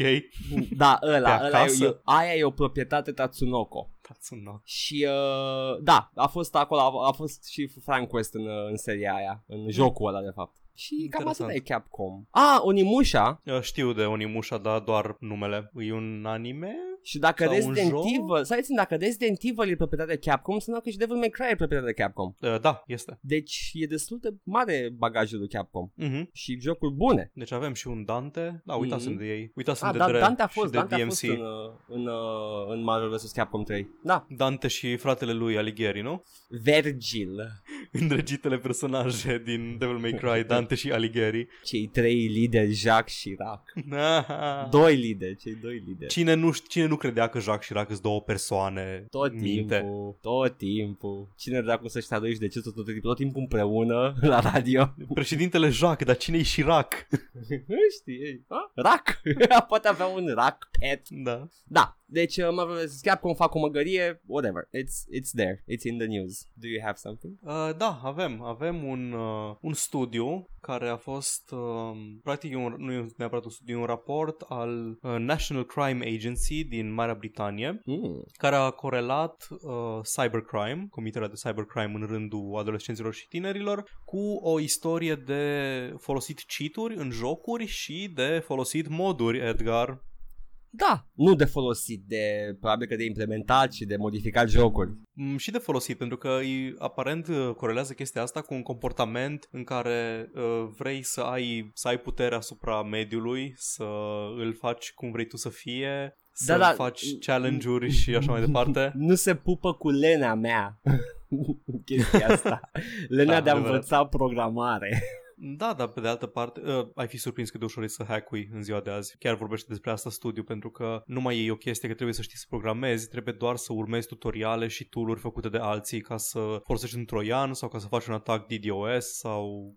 Da, ăla, Pe ăla e, acasă? e, aia e o proprietate Tatsunoko. Tatsunoko. Și uh, da, a fost acolo, a, a fost și Frank West în, uh, în seria aia, în jocul ăla de fapt. Și cam atât Interesant. e Capcom. Ah, Onimusha. Uh, Știu de Onimusha, dar doar numele. E un anime? Și dacă Sau un Resident joc? Evil, să țin, dacă Resident Evil e proprietatea Capcom, înseamnă că și Devil May Cry e proprietatea Capcom. Uh, da, este. Deci e destul de mare bagajul lui Capcom. Uh-huh. Și jocuri bune. Deci avem și un Dante. Da, uitasem Mhm. de ei. Uitasem Ah, de da, Dre Dante a și fost, de Dante a DMC. fost în, uh, în, uh, în Marvel vs. Capcom 3. Da, Dante și fratele lui Alighieri, nu? Virgil. Îndrăgitele personaje din Devil May Cry, Dante și Alighieri. Cei trei lideri, Jacques și Rac. Doi lideri, cei doi lideri. Cine nu, ș- cine nu credea că Jacques și Rac sunt două persoane Tot minte? timpul, tot timpul. Cine dracu să-și traduci de ce tot, tot, tot timpul împreună la radio? Președintele Jacques, dar cine-i Chirac? Știi, a? Rac. Poate avea un rac pet. Da. Da, deci uh, Marvel vs. Capcom fac o măgărie, whatever. It's, it's there, it's in the news. Do you have something? Uh, da, avem. Avem un, uh, un studiu care a fost, uh, practic, e un, nu e neapărat un studiu, e un raport al uh, National Crime Agency din din Marea Britanie Mm. care a corelat uh, cybercrime, comiterea de cybercrime în rândul adolescenților și tinerilor, cu o istorie de folosit cheat-uri în jocuri și de folosit moduri, Edgar. Da, nu de folosit, de probabil că de implementat și de modificat jocuri. Mm, Și de folosit, pentru că îi, aparent uh, corelează chestia asta cu un comportament în care uh, vrei să ai, să ai putere asupra mediului, să îl faci cum vrei tu să fie, să Da, da. faci challenge-uri și așa mai departe. Nu se pupă cu lenea mea chestia asta. Lenea Da, de a adevărat. învăța programare. Da, dar pe de altă parte, uh, ai fi surprins cât de ușor e să hackui în ziua de azi. Chiar vorbește despre asta studiu, pentru că nu mai e o chestie că trebuie să știi să programezi, trebuie doar să urmezi tutoriale și tool-uri făcute de alții ca să folosești un troian sau ca să faci un atac DDoS sau...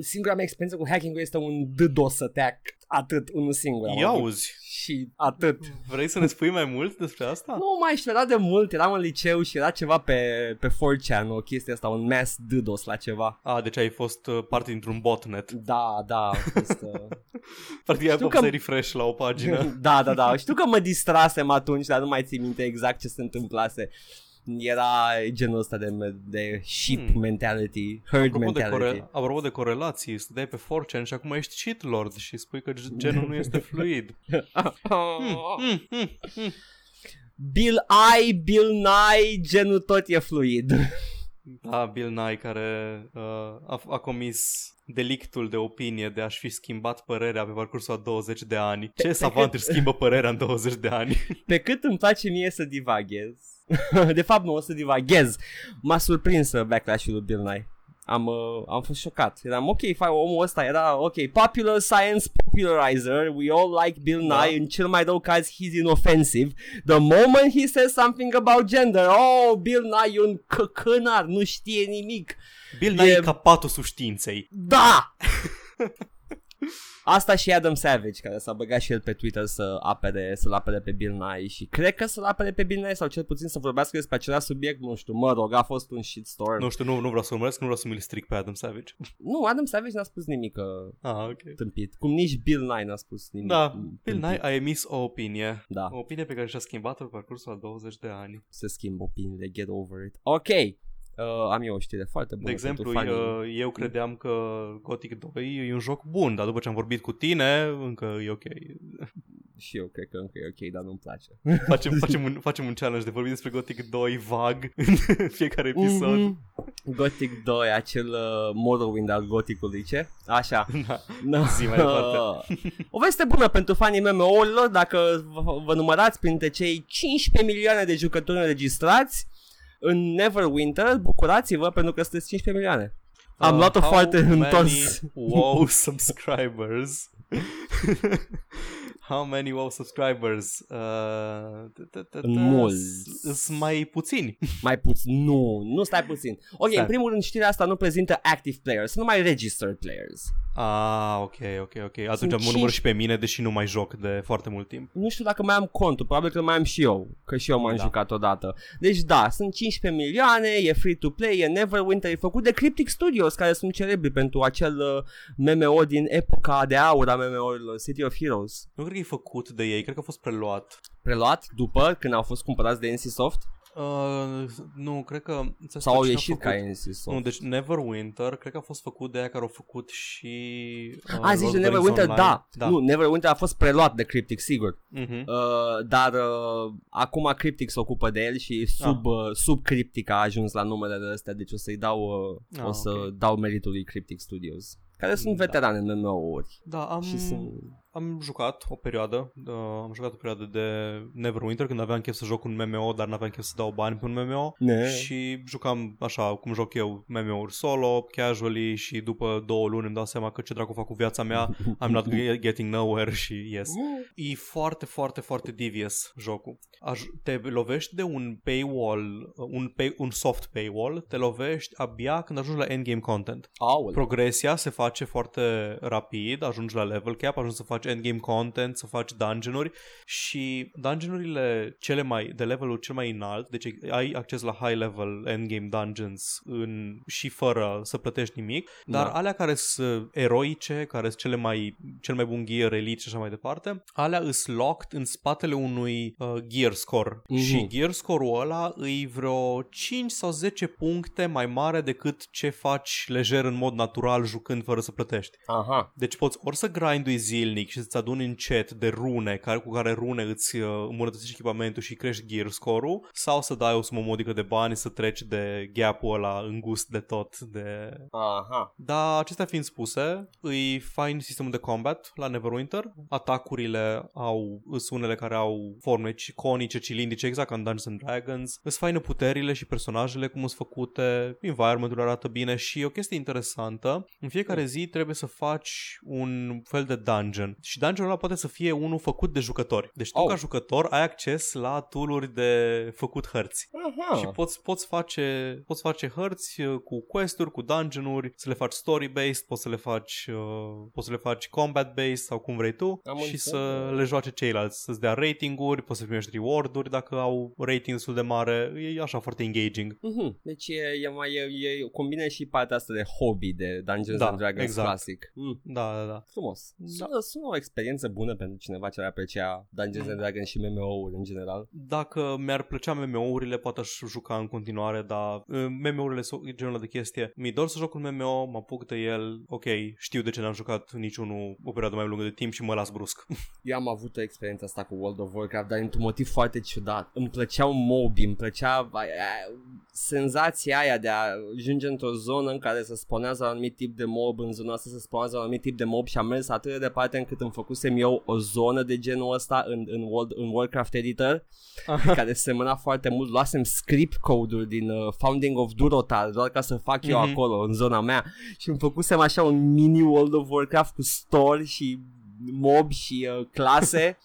Singura mea experiență cu hacking este un DDoS attack. Atât, unul singur. am Ia avut. auzi! Și atât. Vrei să ne spui mai mult despre asta? Nu mai știu, era de mult, eram în liceu și era ceva pe, pe 4chan, o chestie asta, un mass DDoS la ceva. A, deci ai fost uh, parte dintr-un botnet. Da, da, a fost... Uh... Practic ai Știu apăsat că- refresh la o pagină. da, da, da, știu că mă distrasem atunci, dar nu mai țin minte exact ce se întâmplase. Era genul ăsta de, de sheep Hmm. mentality, herd Apropo de, mentality. core- apropo de corelații, stăteai pe 4chan și acum ești cheat lord și spui că genul nu este fluid. Mm, mm, mm, mm. Bill I, Bill Nye, genul tot e fluid. Da, Bill Nye care uh, a, a comis delictul de opinie de a-și fi schimbat părerea pe parcursul a 20 de ani. Ce savant își schimbă părerea în 20 de ani? Pe cât îmi place mie să divaghez, de fapt nu o să divaghez, m-a surprins uh, backlash-ul lui Bill Nye. Am, uh, am fost șocat. Eram ok, fai, omul ăsta era ok, popular science popularizer, we all like Bill Da. Nye, în cel mai rău caz he's inoffensive. The moment he says something about gender, oh, Bill Nye e un căcănar, nu știe nimic. Bill Nye E- e capatul științei. Da! Asta și Adam Savage, care s-a băgat și el pe Twitter să apere, să-l apere pe Bill Nye și cred că să-l apere pe Bill Nye sau cel puțin să vorbească despre același subiect, nu știu, mă rog, a fost un shitstorm. Nu știu, nu, nu vreau să urmăresc, nu vreau să mi-l stric pe Adam Savage. Nu, Adam Savage n-a spus nimic uh, Ah, ok. tâmpit, cum nici Bill Nye n-a spus nimic Da, tâmpit. Bill Nye a emis o opinie. Da, O opinie pe care și-a schimbat-o pe parcursul a 20 de ani. se schimbă opiniile, get over it. Ok, uh, am eu o știre foarte bună De exemplu, pentru fanii. uh, eu credeam că Gothic 2 e un joc bun, dar după ce am vorbit cu tine, încă e ok. Și eu cred că încă e ok, dar nu-mi place. Facem, facem, un, facem un challenge de vorbim despre Gothic 2 vag în fiecare episod. Mhm. Gothic 2, acel uh, Morrowind al Gothicului, ce? Așa. Da. No. Zi mai departe. o veste bună pentru fanii MMO-urilor dacă vă, vă numărați printre cei 15 milioane de jucători înregistrați în Neverwinter, bucurați-vă pentru că sunteți 15 milioane. Am Uh, luat-o how foarte many întors. WoW subscribers. How many WoW subscribers? Uh, t- t- t- t- Mulți. Sunt mai puțini. Mai puțin. Nu, nu stai puțin. Ok, Stai. în primul rând știrea asta nu prezintă active players, sunt numai registered players. Ah, ok, ok, ok. Atunci Sunt mă număr cinci- și pe mine, deși nu mai joc de foarte mult timp. Nu știu dacă mai am contul, probabil că mai am și eu, că și eu m-am Da. jucat odată. Deci da, sunt 15 milioane, e free to play, e Neverwinter, e făcut de Cryptic Studios, care sunt celebri pentru acel uh, MMO din epoca de aur a MMO-urilor, City of Heroes. Nu cred că e făcut de ei, cred că a fost preluat. Preluat după, când au fost cumpărați de NCSoft, Uh, nu, cred că... ți-a sau au spus cine a ieșit ca făcut. NCSoft. Nu, deci Neverwinter, cred că a fost făcut de aia care au făcut și... Uh, a, zici Lord de of the Rings Neverwinter, Online. da. da. Nu, Neverwinter a fost preluat de Cryptic, sigur. Uh-huh. Uh, dar uh, acum Cryptic se ocupă de el și sub, uh, sub Cryptic a ajuns la numele astea, deci o să-i dau, uh, Ah, o să ok. dau meritul lui Cryptic Studios, care sunt Da. veterani în MMO-uri. Da, am, Și sunt... am jucat o perioadă, uh, am jucat o perioadă de Neverwinter când aveam chef să joc un MMO, dar n-aveam chef să dau bani pe un MMO Ne. și jucam așa cum joc eu MMO-uri solo, casually și după două luni îmi dau seama că ce dracu fac cu viața mea, I'm not ge- getting nowhere și yes. E foarte, foarte, foarte devious jocul. Aj- te lovești de un paywall, un, pay- un soft paywall, te lovești abia când ajungi la endgame content. Aul. Progresia se face foarte rapid, ajungi la level cap, ajungi să faci endgame content, să faci dungeon-uri și dungeon-urile cele mai, de levelul cel mai înalt, deci ai acces la high level endgame dungeons în, și fără să plătești nimic, dar Da. alea care sunt eroice, care sunt cele mai, cel mai bun gear, elite și așa mai departe, alea îs locked în spatele unui uh, gear score Mhm. și gear score-ul ăla îi vreo 5 sau 10 puncte mai mare decât ce faci lejer în mod natural jucând fără să plătești. Aha. Deci poți ori să grindui zilnic și să-ți aduni încet de rune care, cu care rune îți uh, îmbunătățești echipamentul și crești gear score-ul sau să dai o sumă modică de bani să treci de gap-ul ăla îngust de tot de... Aha. Dar acestea fiind spuse, îi fain sistemul de combat la Neverwinter. Atacurile au sunt unele care au forme ci- conice, cilindrice, exact ca în Dungeons and Dragons. Îți faină puterile și personajele cum sunt făcute, environmentul arată bine și o chestie interesantă, în fiecare zi trebuie să faci un fel de dungeon și dungeonul ăla poate să fie unul făcut de jucători. Deci tu Oh. ca jucător ai acces la tooluri de făcut hărți. Aha. Și poți, poți, face, poți face hărți uh, cu quest-uri, cu dungeon-uri, să le faci story-based, poți să le faci, uh, poți să le faci combat-based sau cum vrei tu Am și înțeles. să le joace ceilalți, să-ți dea rating-uri, poți să primești reward-uri dacă au rating destul de mare, e așa foarte engaging. Mhm. Deci e, e mai e, e combine și partea asta de hobby de Dungeons Da, and Dragons exact. clasic. Mm. Da, da, da. Frumos. Da. Sună, sună o experiență bună pentru cineva ce ar aprecia Dungeons and Dragons și MMO-uri în general. Dacă mi-ar plăcea MMO-urile, poate aș juca în continuare, dar uh, MMO-urile sunt genul ăla de chestie. Mi-e dor să joc un MMO, mă apuc de el, ok, știu de ce n-am jucat niciunul o perioadă mai lungă de timp și mă las brusc. Eu am avut o experiență asta cu World of Warcraft, dar într-un motiv foarte ciudat. Îmi plăceau mobi, îmi plăcea aia, aia, senzația aia de a ajunge într-o zonă în care să spunează un anumit tip de mob, în zona asta să spunează un anumit tip de mob și am mers atât de departe încât îmi făcusem eu o zonă de genul ăsta în, în, World, în Warcraft Editor care semăna foarte mult. Luasem script code-uri din uh, Founding of Durotar doar ca să fac eu Mhm. acolo, în zona mea și îmi făcusem așa un mini World of Warcraft cu store și mob și uh, clase.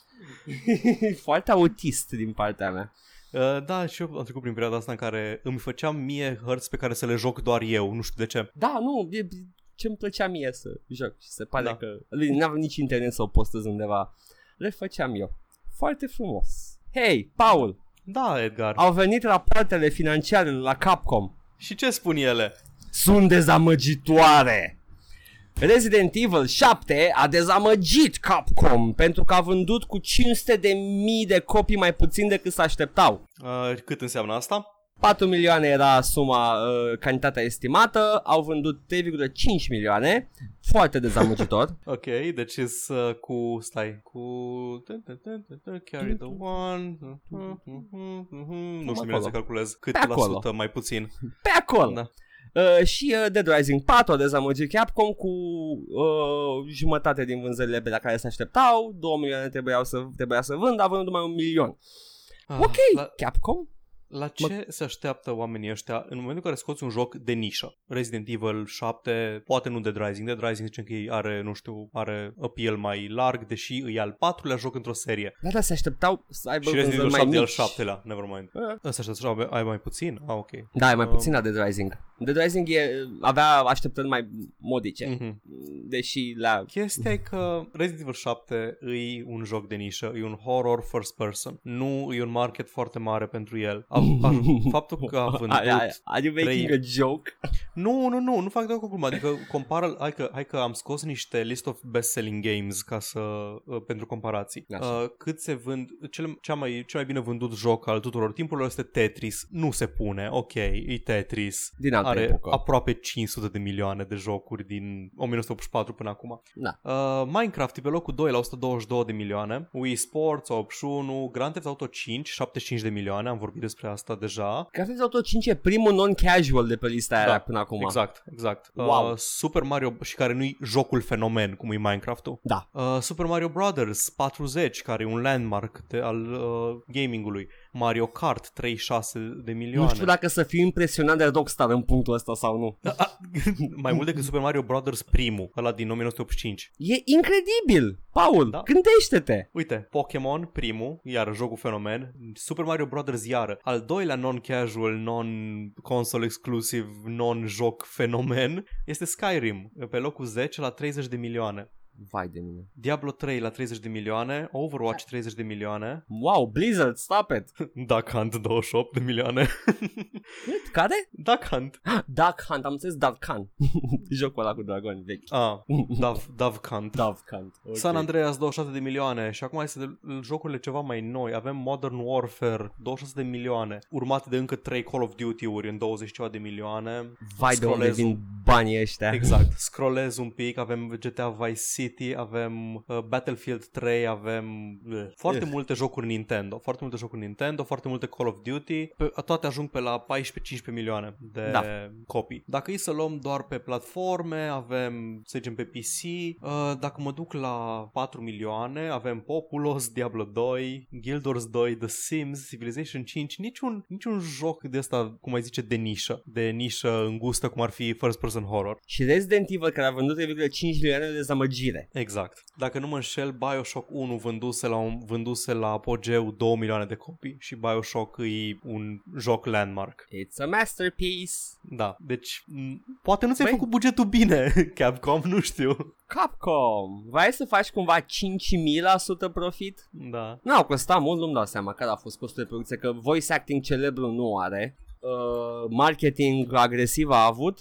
foarte autist din partea mea. Uh, da, și eu am trecut prin perioada asta în care îmi făceam mie hărți pe care să le joc doar eu, nu știu de ce. Da, nu, e ce îmi plăcea mie să joc și se pare Da. că n-aveam nici internet să o postez undeva. Le făceam eu. Foarte frumos. Hei, Paul, Da, Edgar. au venit rapoartele financiare la Capcom. Și ce spun ele? sunt dezamăgitoare. Resident Evil 7 a dezamăgit Capcom pentru că a vândut cu 500 de mii de copii mai puțin decât se așteptau. Uh, cât înseamnă asta? 4 milioane era suma, uh, cantitatea estimată, au vândut 3,5 milioane, foarte dezamăgitor. Ok, deci is uh, cu, stai, cu carry the one, nu știu bine acolo. să calculez cât Pe la acolo. sută mai puțin. Pe acolo. Da. Uh, și uh, Dead Rising 4 a dezamăgit Capcom cu uh, jumătate din vânzările pe la care se așteptau, 2 milioane trebuiau să, trebuia să vând, a vândut numai un milion. Ah, Ok, La, Capcom? La ce se așteaptă oamenii ăștia în momentul în care scoți un joc de nișă? Resident Evil 7, poate nu Dead Rising. Dead Rising zicem că are, nu știu, are appeal mai larg, deși îi al patrulea joc într-o serie. Da, da, se așteptau să aibă Și Resident vânzări Evil mai 7 e al mici. șaptelea, nevermind. Eh. Ăsta aștept să aibă- ai mai puțin? Ah, ok. Da, e mai Uh, puțin la Dead Rising. Dead Rising e, avea așteptări mai modice, Mhm. deși la... Chestia e că Resident Evil 7 e un joc de nișă, e un horror first person. Nu e un market foarte mare pentru el. A, a, faptul că a vândut... Are, are, are you making trei- a joke? Nu, nu, nu, nu fac deloc o glumă. Adică compară, hai că, hai că am scos niște list of best-selling games ca să, uh, pentru comparații. Așa. Uh, cât se vând, cel, cea mai, cel mai bine vândut joc al tuturor timpurilor este Tetris. Nu se pune, ok, e Tetris. Din altă Are epocă. aproape 500 de milioane de jocuri din 1984 până acum. Da. Uh, Minecraft e pe locul 2 la 122 de milioane, Wii Sports 81, Grand Theft Auto 5 75 de milioane, am vorbit despre asta deja. Grand Theft Auto 5 e primul non-casual de pe lista aia Da, până acum. Exact, exact. Wow. Uh, Super Mario și care nu-i jocul fenomen cum e Minecraft-ul. Da. Uh, Super Mario Brothers 40, care e un landmark de, al uh, gamingului. Mario Kart 36 de milioane. Nu știu dacă să fiu impresionat de Rockstar în punctul ăsta sau nu. Ah, Mai mult decât Super Mario Brothers primul, ăla din 1985. E incredibil! Paul, Da. gândește-te! Uite, Pokémon primul, iar jocul fenomen, Super Mario Brothers iară, al doilea non-casual, non-console exclusive, non-joc fenomen, este Skyrim, pe locul 10 la 30 de milioane. Vai de mine. Diablo 3 la 30 de milioane, Overwatch 30 de milioane, Wow, Blizzard, stop it! Duck Hunt 28 de milioane. Cât? Care? Duck Hunt. Duck Hunt, am înțeles Duck Hunt. Jocul ăla cu dragoni vechi. Ah, Dove, Dove Hunt. Duck Hunt. Okay. San Andreas 27 de milioane și acum hai să de, jocurile ceva mai noi. Avem Modern Warfare 26 de milioane, urmate de încă 3 Call of Duty-uri în 20 ceva de milioane. Vai de unde Scrollez vin banii ăștia. Exact. Scrollez un pic, avem GTA Vice City, avem uh, Battlefield 3, avem uh, foarte Ugh. multe jocuri Nintendo, foarte multe jocuri Nintendo, foarte multe Call of Duty, pe, toate ajung pe la 14-15 milioane de Da. copii. Dacă e să luăm doar pe platforme, avem, să zicem, pe PC, uh, dacă mă duc la 4 milioane, avem Populous, Diablo 2, Guild Wars 2, The Sims, Civilization 5, niciun, niciun joc de ăsta, cum ai zice, de nișă, de nișă îngustă, cum ar fi First Person Horror. Și Resident Evil care a vândut 3,5 milioane de dezamăgire. Exact. Dacă nu mă înșel, Bioshock 1 vânduse la, un, vânduse la apogeu 2 milioane de copii și Bioshock e un joc landmark. It's a masterpiece. Da, deci m- poate nu ți-ai Băi- făcut bugetul bine, Capcom, nu știu. Capcom, vrei să faci cumva 5.000% profit? Da. Nu, au costat mult, nu-mi dau seama care a fost costul de producție, că voice acting celebru nu are. Uh, marketing agresiv a avut?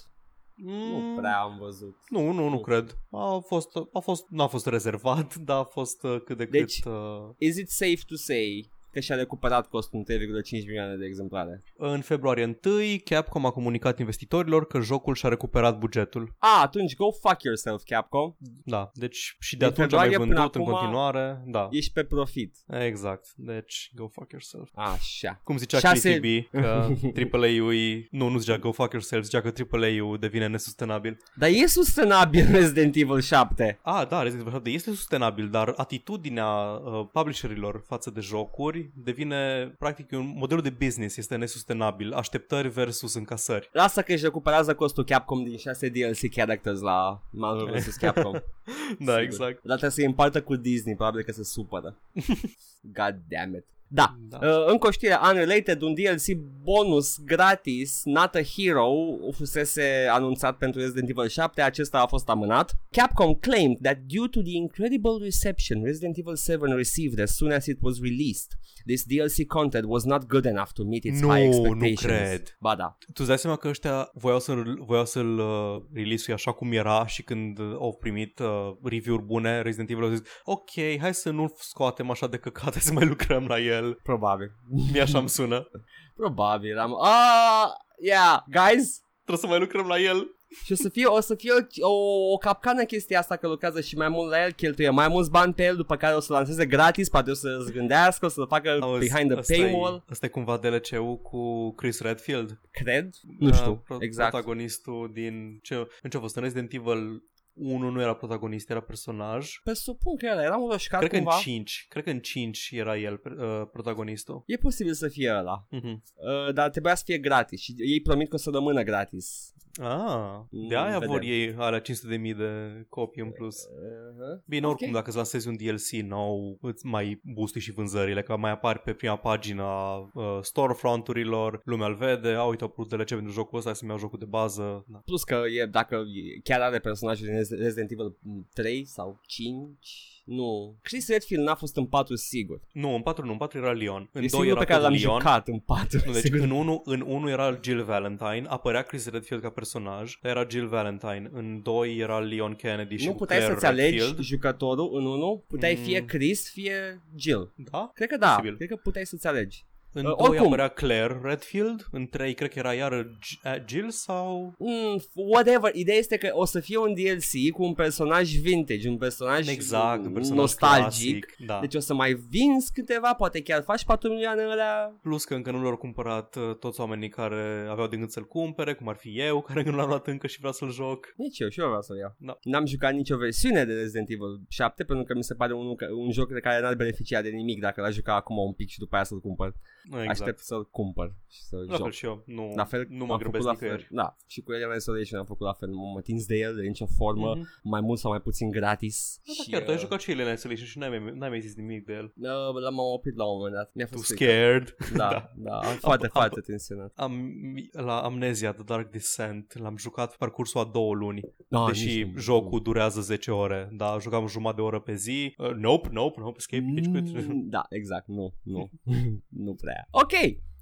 Nu Mm, prea am văzut. Nu, nu, nu cred. A fost, a fost, n-a fost rezervat, dar a fost uh, cât de Deci- cât... Uh, Is it safe to say că și-a recuperat costul în 3,5 milioane de exemplare? în februarie 1, Capcom a comunicat investitorilor că jocul și-a recuperat bugetul. Ah, atunci go fuck yourself, Capcom. Da, deci și de Din atunci a mai februarie până vândut în acum continuare. Da, Ești pe profit. exact. Deci, go fuck yourself. Așa. Cum zicea Șase- KTB, că AAA-ul e... Nu, nu zicea go fuck yourself, zicea că AAA-ul devine nesustenabil. Dar e sustenabil Resident Evil 7. Ah, da, Resident Evil 7 este sustenabil, dar atitudinea uh, publisherilor față de jocuri devine, practic, un modelul de business este nesustenabil. Așteptări versus încasări. Lasă că își recuperează costul Capcom din 6 DLC characters la Marvel vs. Capcom. Da, Sigur. exact. Dar trebuie să-i împartă cu Disney, probabil că se supără. God damn it. Da, Da. Uh, încă o știre unrelated, un DLC bonus gratis, Not a Hero, fusese anunțat pentru Resident Evil 7, acesta a fost amânat. Capcom claimed that due to the incredible reception Resident Evil 7 received as soon as it was released, this DLC content was not good enough to meet its Nu, high nu expectations. cred. Ba da. Tu îți dai seama că ăștia voiau să-l, voiau să-l uh, release așa cum era și când uh, au primit uh, review-uri bune, Resident Evil au zis ok, hai să nu-l scoatem așa de căcat, hai să mai lucrăm la el. Probabil. Mie așa îmi sună. Probabil. Am... Ah, yeah, guys, Trebuie să mai lucrăm la el. Și o să fie, o, să fie o, o, o capcană chestia asta că lucrează și mai mult la el, cheltuie mai mulți bani pe el, după care o să lanseze gratis, poate o să se gândească, o să facă Auzi, behind the ăsta paywall, E, ăsta e cumva DLC-ul cu Chris Redfield. cred? Nu Uh, știu, pro- exact. Protagonistul din... Ce, în ce a fost? În Resident Evil 1 nu era protagonist, era personaj. Presupun că era, era un roșcat Cred că cumva. în 5, cred că în 5 era el uh, protagonistul. E posibil să fie ăla, Mhm. uh, dar trebuia să fie gratis și ei promit că o să rămână gratis. Ah, de Mm, aia vedem. vor ei alea 500.000 de copii în plus. Uh-huh. Bine, oricum, ok. dacă îți lansezi un DLC nou, îți mai boostui și vânzările, că mai apari pe prima pagină a uh, storefront-urilor, lumea îl vede, a, uite, au apărut DLC pentru jocul ăsta, hai să-mi iau jocul de bază. Da. Plus că e, dacă e- chiar are personajul din Rez- Resident Evil 3 sau 5, nu. Chris Redfield n-a fost în 4 sigur. Nu, în 4 nu, în 4 era Leon. În e 2 singurul era pe care tot l-am Leon. jucat în 4. Nu, deci sigur. în 1, în 1 era Jill Valentine, apărea Chris Redfield ca personaj, dar era Jill Valentine. În 2 era Leon Kennedy și nu cu puteai Claire să-ți alegi Redfield. jucătorul în unul, puteai Mm. fie Chris, fie Jill. Da? Cred că da, Posibil. cred că puteai să-ți alegi. În Uh, 2 oricum. apărea Claire Redfield, în 3 cred că era iară G- uh, Jill sau... Mm, whatever, ideea este că o să fie un DLC cu un personaj vintage, un personaj Exact, un personaj nostalgic. clasic, da. Deci o să mai vinzi câteva, poate chiar faci 4 milioane alea. Plus că încă nu l-au cumpărat uh, toți oamenii care aveau de gând să-l cumpere, cum ar fi eu, care nu l-am luat încă și vreau să-l joc. Nici eu, și eu vreau să-l iau. Da. N-am jucat nicio versiune de Resident Evil 7 pentru că mi se pare un, un joc de care n-ar beneficia de nimic dacă l-aș juca acum un pic și după aia să-l cumpăr. Exact. Aștept să-l cumpăr și să La joc. fel și eu. Nu, La fel, nu mă am grăbesc făcut la fel. nicăieri. Da, și cu Alien Isolation am făcut la fel. Nu mă tins de el de nicio formă, Mhm. mai mult sau mai puțin gratis. Da, și, chiar, tu ai uh, jucat și Alien Isolation și n-ai mai, n-ai mai zis nimic de el. uh, l-am oprit la un moment dat. Mi-a Too fost frică. scared. Da, Da. da, am foarte, am- foarte tensionat. Am, la Amnesia The Dark Descent l-am jucat pe parcursul a două luni, Da, deși nici nu- jocul durează 10 ore. Da, jucam jumătate de oră pe zi. Uh, nope, nope, nope, escape, pitch quit. Mm, Da, exact, nu, nu, nu prea. Ok,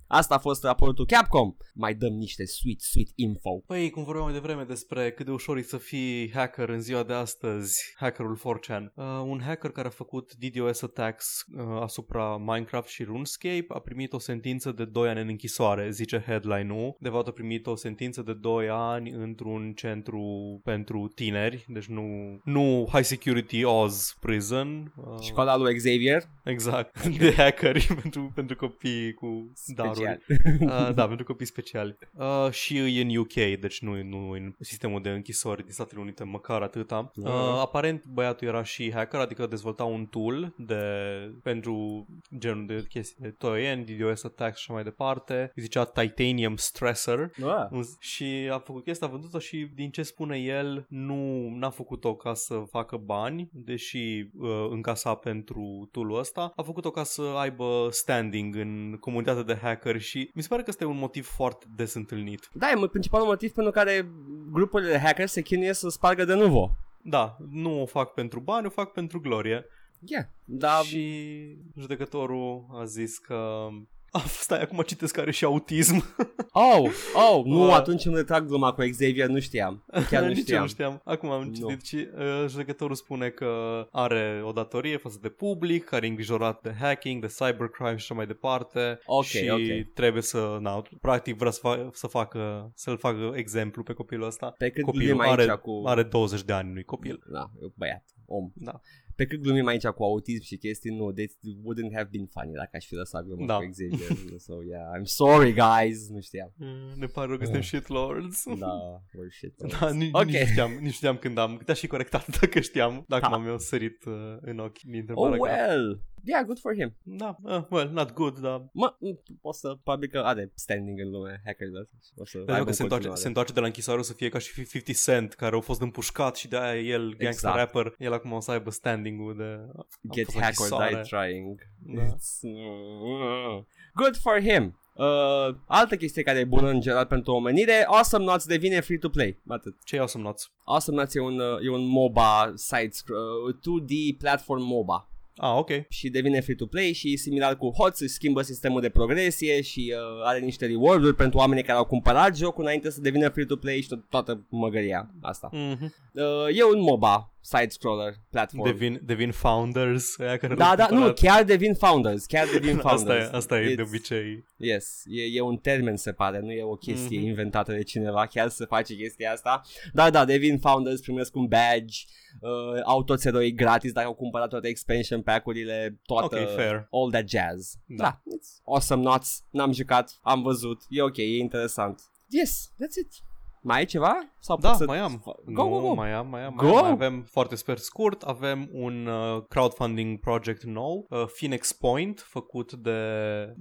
asta a fost raportul Capcom. Mai dăm niște sweet, sweet info. Păi, cum vorbeam mai devreme despre cât de ușor e să fii hacker în ziua de astăzi, hackerul 4chan. Uh, un hacker care a făcut DDoS attacks uh, asupra Minecraft și RuneScape a primit o sentință de 2 ani în închisoare, zice headline-ul. De fapt a primit o sentință de 2 ani într-un centru pentru tineri, deci nu, nu High Security Oz Prison. Uh, Școala lui Xavier, Exact, de hackeri pentru, pentru copii cu daruri. Special. Uh, da, pentru copii speciali. Uh, și e în UK, deci nu, nu în sistemul de închisori din Statele Unite, măcar atâta. Uh, aparent băiatul era și hacker, adică dezvolta un tool de, pentru genul de chestii de toien, DDoS attacks și așa mai departe. Îi zicea Titanium Stressor. Ah. Un- Și a făcut chestia, a vândut-o și din ce spune el, nu n-a făcut-o ca să facă bani, deși uh, încasa pentru tool ăsta, a făcut-o ca să aibă standing în comunitatea de hacker și mi se pare că ăsta e un motiv foarte des întâlnit. Da, e principalul motiv pentru care grupurile de hackers se chinuie să spargă de nuvo. Da, nu o fac pentru bani, o fac pentru glorie. Yeah. Da, Și judecătorul a zis că... Ah, stai, acum citesc că are și autism. Oh, oh, nu, Uh. atunci îmi retrag gluma cu Xavier, nu știam. Chiar nu Nici eu știam. nu știam. Acum am Nu. citit și uh, judecătorul spune că are o datorie față de public, care e îngrijorat de hacking, de cybercrime și așa mai departe. Ok, și ok. trebuie să, na, practic vrea să, fa- să facă, să-l facă exemplu pe copilul ăsta. Pe cât Copilul glumim are, aici cu... are 20 de ani, nu-i copil. Da, băiat, om. Da. Pe cât glumim aici cu autism și chestii, nu, they wouldn't have been funny dacă aș fi lăsat gluma Da. cu Xavier. so, yeah, I'm sorry, guys, nu știam. Mm, Ne pare rău că suntem shitlords. Da, bullshit. Da, nici, Ok. nici, nu știam, nici nu știam când am, te-aș fi corectat dacă știam, dacă Da. m-am eu sărit uh, în ochi din Oh, întrebarea grea. well. Yeah, good for him. Da, uh, well, not good, dar Mă, o să, probabil că are standing în lume, hackerilor. O să Pentru aibă că în se întoarce, continuare. se întoarce de la închisoare o să fie ca și 50 Cent care au fost împușcat și de aia el, gangster Exact. rapper, el acum o să aibă standing-ul de... am Get fost la hacked or închisoare. die trying. Da. It's, good for him. Uh, altă chestie care e bună în general pentru omenire, Awesome Nuts devine free-to-play. Atât. Ce iau să noți? Awesome Nuts e un, uh, e un MOBA side uh, 2D platform MOBA Ah, ok. și devine free-to-play și similar cu HOTS își schimbă sistemul de progresie și uh, are niște reward-uri pentru oamenii care au cumpărat jocul înainte să devină free-to-play și tot, toată măgăria asta. Mm-hmm. Uh, e un MOBA side-scroller platform. Devin, devin founders, aia care da, l-au da, nu, cumpărat. chiar devin founders, chiar devin founders. Asta e, asta e de It's- obicei. Yes, e, e un termen se pare, nu e o chestie Mhm. mm-hmm. inventată de cineva, chiar se face chestia asta. Da, da, devin founders, primesc un badge, uh, au toți eroi gratis dacă au cumpărat toate expansion pack-urile, toată, Ok, fair. all that jazz. Da. Da, it's awesome nuts, n-am jucat, am văzut, e ok, e interesant. Yes, that's it. Mai e ceva? Sau Da, pot să... mai am. Go, nu, go, go. mai am, mai am. Go! Mai am. Mai avem foarte sper scurt, avem un uh, crowdfunding project nou, uh, Phoenix Point, făcut de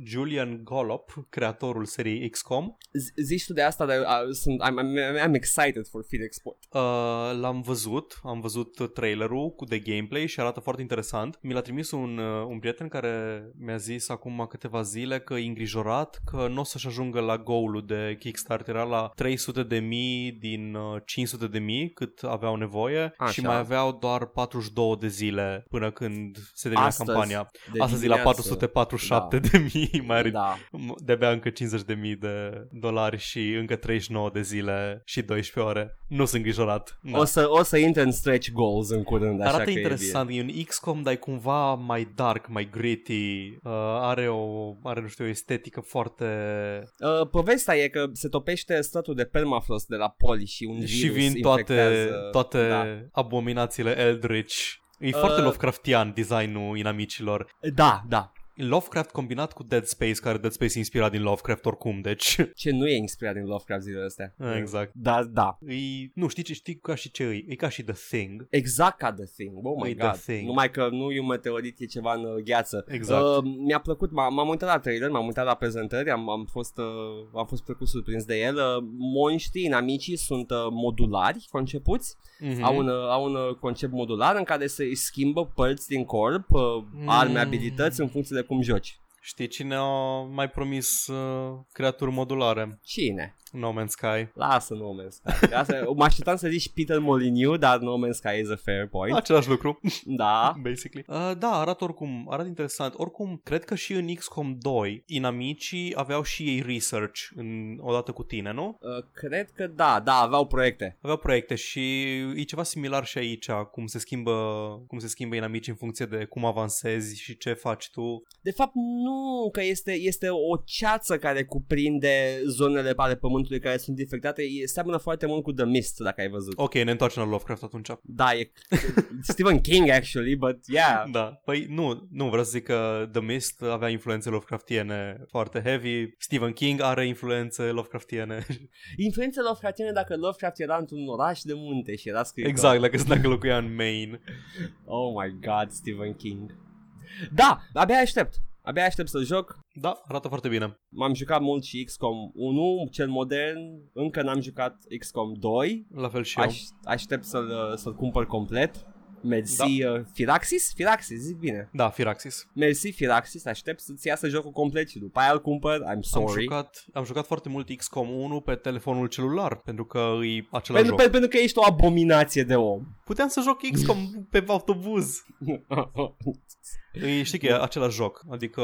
Julian Gollop, creatorul seriei XCOM. Z- zici tu de asta, dar uh, sunt, I'm, I'm, I'm excited for Phoenix Point. Uh, l-am văzut, am văzut trailerul cu de gameplay și arată foarte interesant. Mi l-a trimis un, uh, un prieten care mi-a zis acum câteva zile că e îngrijorat că nu o să-și ajungă la goal-ul de Kickstarter, era la 300 de mii din uh, 500 de mii cât aveau nevoie Așa. și mai aveau doar 42 de zile până când se termina Astăzi, campania. de Astăzi e la dimineață. 447 de mii, mai are Da. M- de-abia încă 50 de mii de dolari și încă 39 de zile și 12 ore. Nu sunt îngrijorat. Da. O, să, o să intre în stretch goals în curând, așa Arată că interesant, e, un XCOM, dar e cumva mai dark, mai gritty, uh, are o, are, nu știu, o estetică foarte... e bine. Uh, povestea e că se topește stratul de permafrost de la poli și un virus și vin toate, infectează- toate Da. abominațiile Eldritch. E foarte Uh, Lovecraftian designul inamicilor. Da, da. Lovecraft combinat cu Dead Space, care Dead Space e inspirat din Lovecraft oricum, deci... Ce nu e inspirat din Lovecraft zilele astea. exact. Da, da. E, nu, știi ce știi ca și ce e? E ca și The Thing. Exact ca The Thing. Oh my E god. The Thing. Numai că nu e un meteorit, e ceva în uh, gheață. Exact. Uh, mi-a plăcut, m- m-am uitat la trailer, m-am uitat la prezentări, am, am fost uh, am fost plăcut surprins de el. Uh, monștrii inamicii sunt uh, modulari concepuți. Mm-hmm. Au, un, uh, au un uh, concept modular în care se îi schimbă părți din corp, uh, arme, Mm. abilități în funcție de cum joci. Știi cine a mai promis uh, creaturi modulare? Cine? No Man's Sky. Lasă No Man's Sky. Asta, mă așteptam să zici Peter Molyneux, dar No Man's Sky is a fair point. Același lucru, Da. basically. Uh, da, arată oricum, arată interesant. Oricum, cred că și în XCOM 2, inamicii aveau și ei research în, odată cu tine, nu? Uh, cred că da, da, aveau proiecte. Aveau proiecte și e ceva similar și aici, cum se schimbă, cum se schimbă inamicii în funcție de cum avansezi și ce faci tu. De fapt, nu, că este, este o ceață care cuprinde zonele ale pământului care sunt infectate. E, seamănă foarte mult cu The Mist, dacă ai văzut. Ok, ne întoarcem la Lovecraft atunci. Da, e Stephen King, actually, but yeah. Da, păi nu, nu vreau să zic că The Mist avea influențe Lovecraftiene foarte heavy, Stephen King are influențe Lovecraftiene. Influențele Lovecraftiene dacă Lovecraft era într-un oraș de munte și era scris. exact, dacă, dacă locuia în Maine. Oh my god, Stephen King. Da, abia aștept. Abia aștept să joc. Da, arată foarte bine. M-am jucat mult și XCOM 1, cel modern. Încă n-am jucat XCOM 2. La fel și eu. Aș, aștept să-l, să-l cumpăr complet. Mersi Da. uh, Firaxis? Firaxis, zic bine. Da, Firaxis. Mersi Firaxis, aștept să-ți iasă jocul complet și după aia îl cumpăr. I'm Am sorry. jucat, am jucat foarte mult XCOM 1 pe telefonul celular, pentru că e același pentru, joc. pentru, pentru că ești o abominație de om. Puteam să joc XCOM pe autobuz. E, știi că e același joc, adică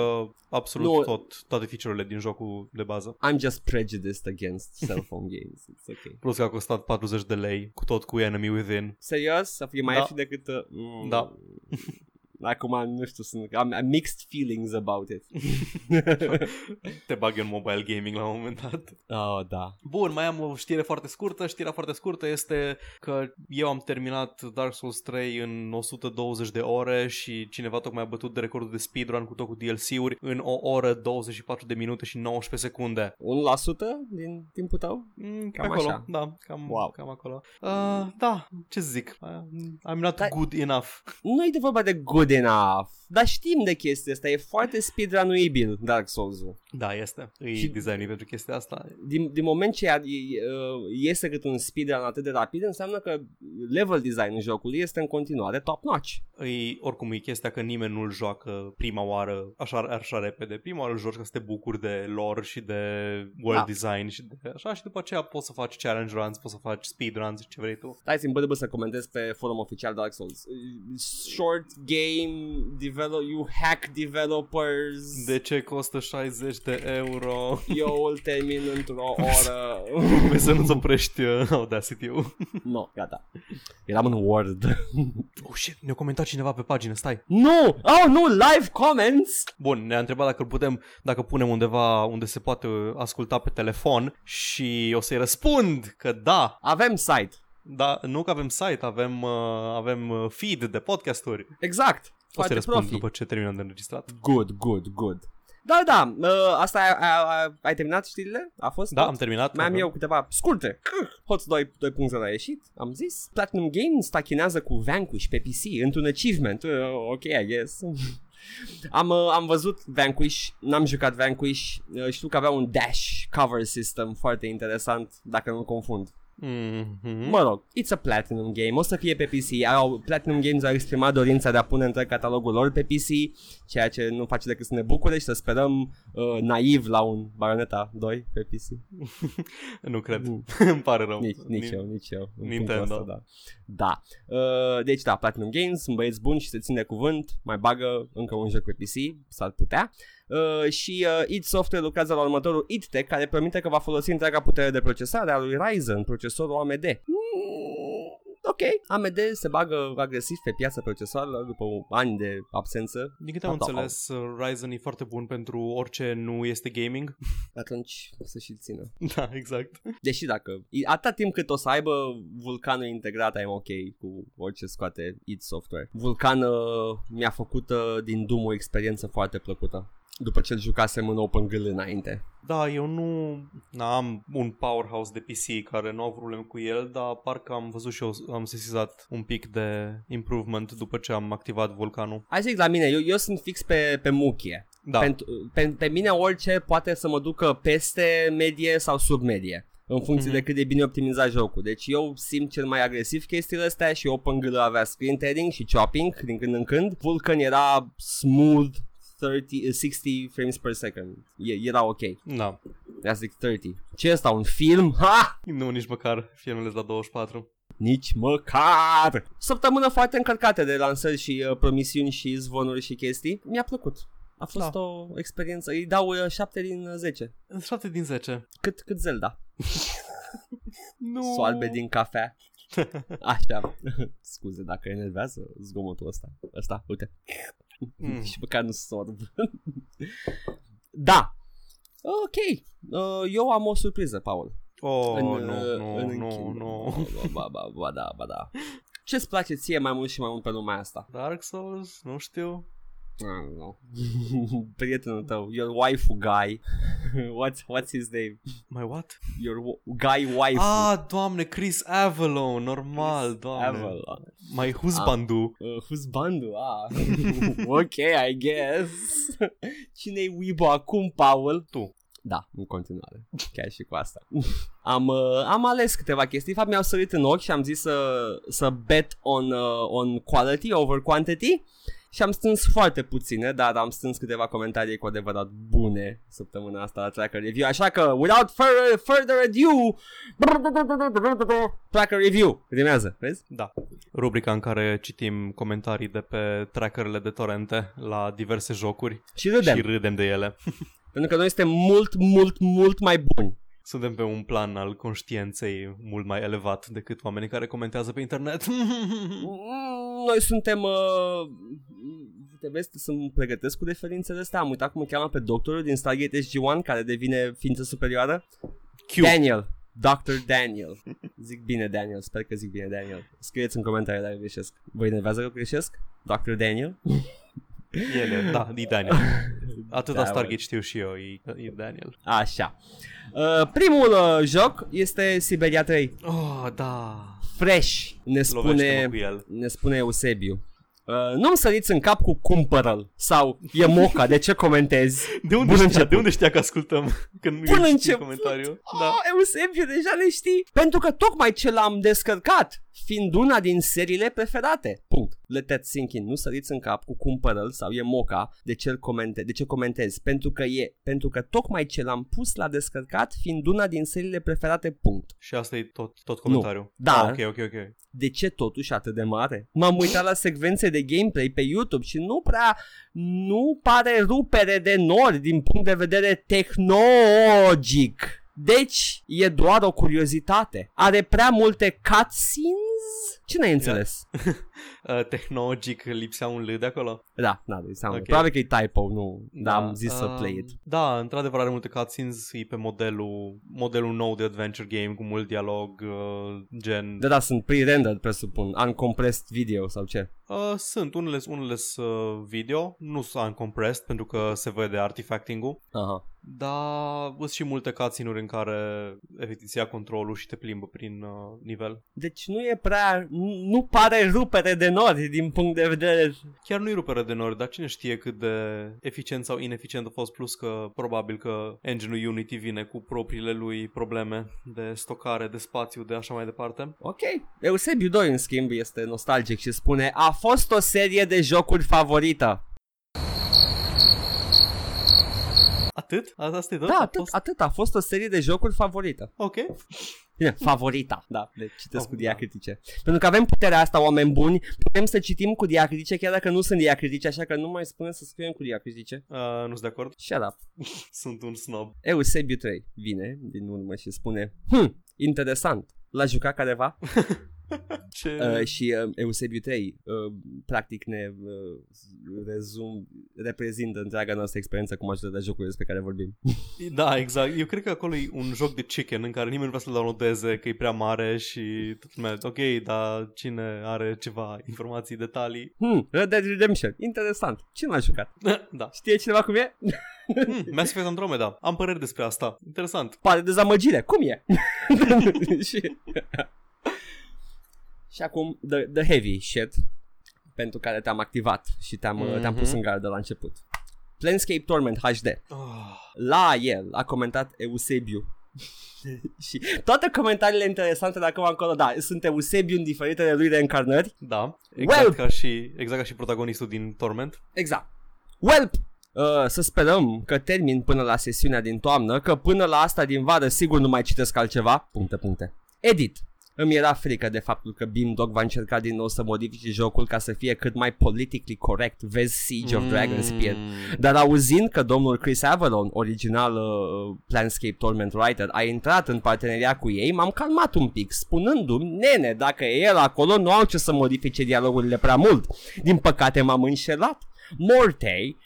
absolut Nu. tot, toate feature-urile din jocul de bază. I'm just prejudiced against cell phone games. It's okay. Plus că a costat 40 de lei, cu tot cu Enemy Within. Serios? Să fie mai Da. ieftin decât... Uh, mm, Da. Acum, nu știu, sunt, am, am mixed feelings about it. Te bagi în mobile gaming la un moment dat. Oh, da. Bun, mai am o știre foarte scurtă. Știrea foarte scurtă este că eu am terminat Dark Souls 3 în 120 de ore și cineva tocmai a bătut de recordul de speedrun cu tot cu DLC-uri în o oră, 24 de minute și 19 secunde. 1% din timpul tău? Mm, Cam pe acolo, așa. da, cam, Wow. cam acolo. Uh, da, ce să zic, uh, I'm not Dar- good enough. Nu e de vorba de good enough, dar știm de chestia asta, e foarte speedrunuibil Dark Souls-ul. Da, este. E Și- și... designul pentru chestia asta. Din, din moment ce ia- e- uh, iese cât un speedrun atât de rapid, înseamnă că level design în jocul este în continuare top-notch. E, oricum e chestia că nimeni nu-l joacă prima oară așa, așa repede. Prima oară îl joci ca să te bucuri de lore și de world Da. design și de așa și după aceea poți să faci challenge runs, poți să faci speed runs, ce vrei tu. Hai să-mi bă să comentez pe forum oficial Dark Souls. Short game, develop, you hack developers. De ce costă 60 de euro? Eu îl termin într-o oră. Vezi să nu-ți oprești uh, Audacity-ul. no, gata. Eram în Word. Oh shit, ne-a comentat cineva pe pagină, stai. nu! Oh, nu! Live comments! Bun, ne-a întrebat dacă îl putem, dacă punem undeva unde se poate asculta pe telefon și o să-i răspund că da, Avem site. Da, nu că avem site, avem, uh, avem uh, feed de podcasturi. Exact. O să Foarte răspund profi. după ce terminăm de înregistrat. Good, good, good. Da, da, uh, asta ai, ai, ai, ai terminat știrile? A fost Da, tot? am terminat. Mai am avem- eu câteva scurte. Hoț 2, 2.0 a ieșit, am zis. Platinum Games tachinează cu Vanquish pe PC într-un achievement. Uh, ok, I guess. Am, uh, am văzut Vanquish, n-am jucat Vanquish, uh, știu că avea un dash cover system foarte interesant, dacă nu confund. Mhm. Mă rog, it's a Platinum Game, o să fie pe PC. Au, Platinum Games au exprimat dorința de a pune întreg catalogul lor pe PC, ceea ce nu face decât să ne bucure și să sperăm uh, naiv la un Bayonetta 2 pe PC. Nu cred. Mm. Îmi pare rău. Nici, nici Ni- eu, nici eu. în Nintendo. punctul ăsta, da. da. Uh, deci da, Platinum Games, sunt băieți buni și se țin de cuvânt, mai bagă încă un joc pe PC, s-ar putea. Uh, și uh, id Software lucrează la următorul id Tech care promite că va folosi întreaga putere de procesare a lui Ryzen, procesorul AMD. Mm, ok, AMD se bagă agresiv pe piața procesoarelor după ani de absență. Din câte am Da, da. înțeles, uh, Ryzen e foarte bun pentru orice nu este gaming. Atunci să și țină. da, exact. Deși dacă, atâta timp cât o să aibă Vulcanul integrat, am ok cu orice scoate id Software. Vulcan uh, mi-a făcut uh, din Doom o experiență foarte plăcută. După ce îl jucasem în OpenGL înainte. Da, eu nu am un powerhouse de PC care nu au probleme cu el, dar parcă am văzut și eu, am sesizat un pic de improvement după ce am activat vulcanul. Hai zic la mine, eu, eu sunt fix pe, pe muchie. Da, Pentru, pe, pe mine orice poate să mă ducă peste medie sau sub medie în funcție Mhm. de cât de bine optimizat jocul. Deci eu simt cel mai agresiv chestiile astea și OpenGL avea screen tearing și chopping din când în când. Vulcan era smooth 30, 60 frames per second. E, era ok. da. Ia să zic 30. Ce e asta, un film? Ha! Nu, nici măcar filmele la 24. Nici măcar! Săptămână foarte încărcată de lansări și uh, promisiuni și zvonuri și chestii. Mi-a plăcut. A fost Da. o experiență. Îi dau uh, 7 din uh, 10. 7 din 10. Cât, cât Zelda. Nu. Soarbe din cafea. Așa. Scuze dacă enervează zgomotul ăsta. Ăsta, uite. Mm. și măcar nu sorb. da. Ok. Uh, eu am o surpriză, Paul. Oh, În, nu, uh, nu, în nu, închid- nu. Ba, ba, ba, da, ba, da. Ce-ți place ție mai mult și mai mult pe lumea asta? Dark Souls? Nu știu. I don't know. Prietenul tău, your waifu guy. what's, what's his name? Mai what? Your w- guy waifu. Ah, doamne, Chris Avalon, normal, doamne. Avalon. Mai husbandu. Uh, who's Bandu? Ah. ok, I guess. Cine-i Weibo acum, Paul? Tu. Da, în continuare. Chiar și cu asta. Am, uh, am ales câteva chestii. De fapt, mi-au sărit în ochi și am zis să, să bet on, uh, on quality over quantity. Și am strâns foarte puține, dar am strâns câteva comentarii cu adevărat bune săptămâna asta la Tracker Review. Așa că, without further, further ado, Tracker Review. Rimează, vezi? Da. Rubrica în care citim comentarii de pe trackerele de torrente la diverse jocuri Și râdem. și râdem de ele. Pentru că noi suntem mult, mult, mult mai buni. Suntem pe un plan al conștiinței mult mai elevat decât oamenii care comentează pe internet. Mm, Noi suntem... Uh, te vezi, să mă pregătesc cu referințele astea. Am uitat cum îl cheamă pe doctorul din Stargate SG-1 care devine ființă superioară. Q. Daniel. Dr. Daniel. Zic bine Daniel, sper că zic bine Daniel. Scrieți în comentarii dacă greșesc. Vă enervează că greșesc? Dr. Daniel? Ele, da, e Daniel. Atâta Da, Stargate știu și eu, e, e Daniel. Așa. Uh, primul uh, joc este Siberia 3. Oh, da. Fresh, ne spune, Lovește-mă cu el. ne spune Eusebiu. Uh, nu-mi săriți în cap cu cumpără sau e moca, de ce comentezi? De unde, Bun știa, început. de unde știa că ascultăm? Că nu Bun e început. comentariu. Da. Da. Oh, Eusebiu, deja le știi. Pentru că tocmai ce l-am descărcat, fiind una din seriile preferate. Punct. Let that sink in. Nu săriți în cap cu cumpărăl sau e moca de ce, comente, de ce comentezi. Pentru că e. Pentru că tocmai ce l-am pus la descărcat, fiind una din seriile preferate. Punct. Și asta e tot, tot comentariul. Dar- Ah, ok, ok, ok. de ce totuși atât de mare? M-am uitat la secvențe de gameplay pe YouTube și nu prea, nu pare rupere de nori din punct de vedere tehnologic. Deci, e doar o curiozitate. Are prea multe cutscenes? Ce n-ai înțeles? Uh, tehnologic lipsea un L de acolo. Da, da, de seama. Ok. Probabil că e typo, nu. Da, am zis să um, play it. Da, într-adevăr are multe cutscenes, e pe modelul, modelul nou de adventure game cu mult dialog, uh, gen... Da, da, sunt pre-rendered, presupun. Uncompressed video sau ce? Uh, sunt unele, unele uh, video, nu sunt uncompressed pentru că se vede artifacting-ul, Aha. dar sunt și multe cutscene-uri în care efectiv îți ia controlul și te plimbă prin uh, nivel. Deci nu e prea, nu nu pare rupere de nori din punct de vedere Chiar nu-i rupere de nori, dar cine știe cât de eficient sau ineficient a fost, plus că probabil că engine-ul Unity vine cu propriile lui probleme de stocare, de spațiu, de așa mai departe. Ok. Eusebiu 2, în schimb, este nostalgic și spune A fost o serie de jocuri favorită. Atât? A- Asta e tot? Da, A atât, fost- atât. A fost o serie de jocuri favorită. Ok. Bine, favorita. Da, deci citesc Oh, cu da. diacritice. Pentru că avem puterea asta, oameni buni, putem să citim cu diacritice chiar dacă nu sunt diacritice, așa că nu mai spunem să scriem cu diacritice. Uh, nu sunt de acord. Shut up. Sunt un snob. Eusebiu 3 vine din urmă și spune Hm, interesant. L-a jucat careva? Ce... Uh, și uh, Eusebiu 3 uh, practic ne uh, rezum, reprezintă întreaga noastră experiență cu majoritatea de jocuri despre care vorbim. Da, exact. Eu cred că acolo e un joc de chicken în care nimeni nu vrea să-l downloadeze, că e prea mare și tot lumea, ok, dar cine are ceva informații, detalii? Hmm, Red Dead Redemption, interesant. Cine l-a jucat? da. Știe cineva cum e? Hmm, Mass Effect Andromeda. Am păreri despre asta. Interesant. Pare dezamăgire. Cum e? și... și acum, the, the heavy shit pentru care te-am activat și te-am, Mhm. mm-hmm. te-am pus în gardă la început. Planescape Torment HD. Oh. La el a comentat Eusebiu. și toate comentariile interesante de acum încolo, da, sunt Eusebiu în diferitele lui reîncarnări. Da, exact, Well- ca și, exact ca și protagonistul din Torment. Exact. Well, uh, să sperăm că termin până la sesiunea din toamnă, că până la asta din vară sigur nu mai citesc altceva. Puncte, puncte. Edit. Îmi era frică de faptul că Beamdog va încerca din nou să modifice jocul ca să fie cât mai politically correct. Vezi Siege of Dragonspear. Dar auzind că domnul Chris Avalon, original uh, Planscape Torment Writer, a intrat în parteneria cu ei, m-am calmat un pic, spunându-mi, nene, dacă e el acolo, nu au ce să modifice dialogurile prea mult. Din păcate m-am înșelat. Mortei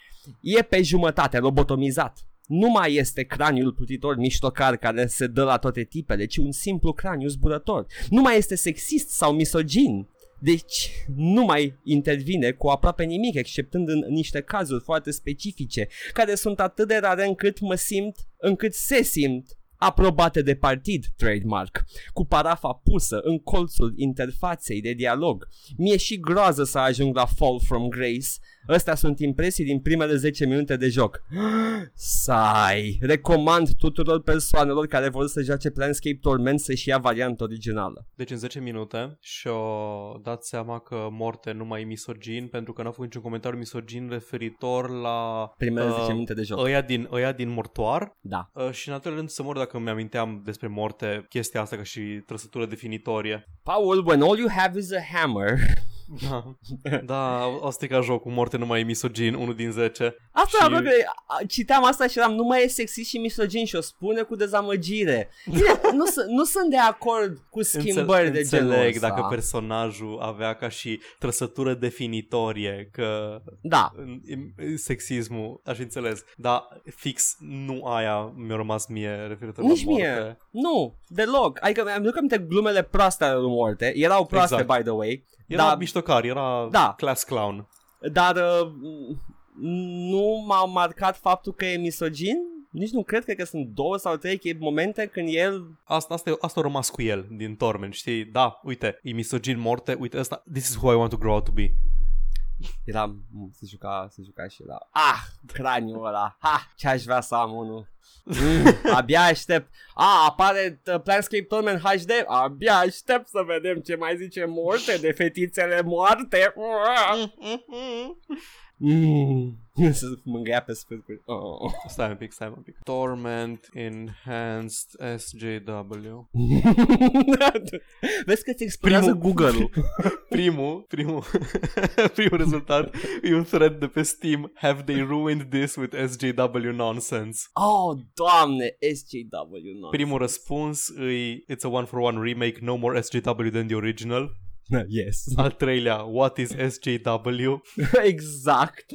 e pe jumătate lobotomizat. Nu mai este craniul plutitor miștocar care se dă la toate tipele, ci un simplu craniu zburător. Nu mai este sexist sau misogin. Deci nu mai intervine cu aproape nimic, exceptând în niște cazuri foarte specifice, care sunt atât de rare încât mă simt, încât se simt aprobate de partid, trademark, cu parafa pusă în colțul interfaței de dialog. Mi-e și groază să ajung la Fall from Grace. Astea sunt impresii din primele 10 minute de joc. Sai, recomand tuturor persoanelor care vor să joace Planescape Torment să-și ia varianta originală. Deci în 10 minute și-o dat seama că Morte nu mai e misogin pentru că n-a făcut niciun comentariu misogin referitor la Primele Uh, 10 minute de joc. ăia din, ăia din mortoar Da. uh, și în al treilea rând să mor dacă mi-aminteam despre Morte chestia asta ca și trăsătură definitorie. Paul, when all you have is a hammer. Da, da a stricat jocul, Morte nu mai e misogin, 1 din 10. Asta Și- și... că a- citeam asta și eram, nu mai e sexist și misogin și o spune cu dezamăgire. Bine, nu, sunt- nu sunt de acord cu schimbări Înțel- de genul Înțeleg ăsta. dacă personajul avea ca și trăsătură definitorie că Da, în- în- sexismul, aș înțeles, dar fix nu aia mi-a rămas mie referitor Nici la mie. Morte. nu, deloc. Adică mi-am duc aminte glumele proaste ale lui Morte. Erau proaste, Exact. by the way. Era dar, miștocar, era Da. class clown. dar uh, nu m-a marcat faptul că e misogin. Nici nu cred, cred că sunt două sau trei momente când el Asta, asta, asta a rămas cu el din Torment, știi? Da, uite, e misogin morte, uite ăsta, this is who I want to grow up to be. Era, m, se juca, se juca și la Ah, craniul ăla Ha, ce aș vrea să am unul. Mm, Abia aștept. A, apare uh, Planscape Torment HD Abia aștept să vedem ce mai zice Morte de fetițele moarte. Mm. Să mângâia pe sfârcuri oh. Stai un pic, stai un pic. Torment Enhanced SJW. Vezi că ți explodează Primul- Google-ul Primul, primul, primul rezultat e un thread de pe Steam. Have they ruined this with SJW nonsense? Oh, doamne, SJW no. Primul răspuns e It's a one for one remake, no more SJW than the original. Yes Al treilea, What is SJW? Exact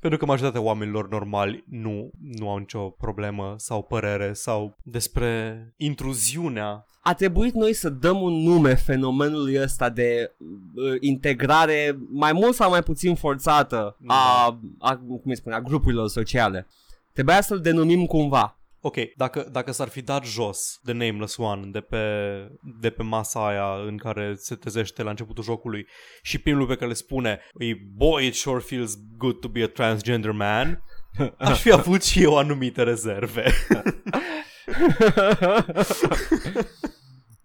Pentru că majoritatea oamenilor normali nu, nu au nicio problemă sau părere sau despre intruziunea a trebuit noi să dăm un nume fenomenului ăsta de uh, integrare mai mult sau mai puțin forțată a, a, cum îi spune, a grupurilor sociale. Trebuia să-l denumim cumva. Ok, dacă, dacă s-ar fi dat jos The Nameless One de pe, de pe masa aia în care se trezește la începutul jocului și primul pe care le spune e Boy, it sure feels good to be a transgender man aș fi avut și eu anumite rezerve.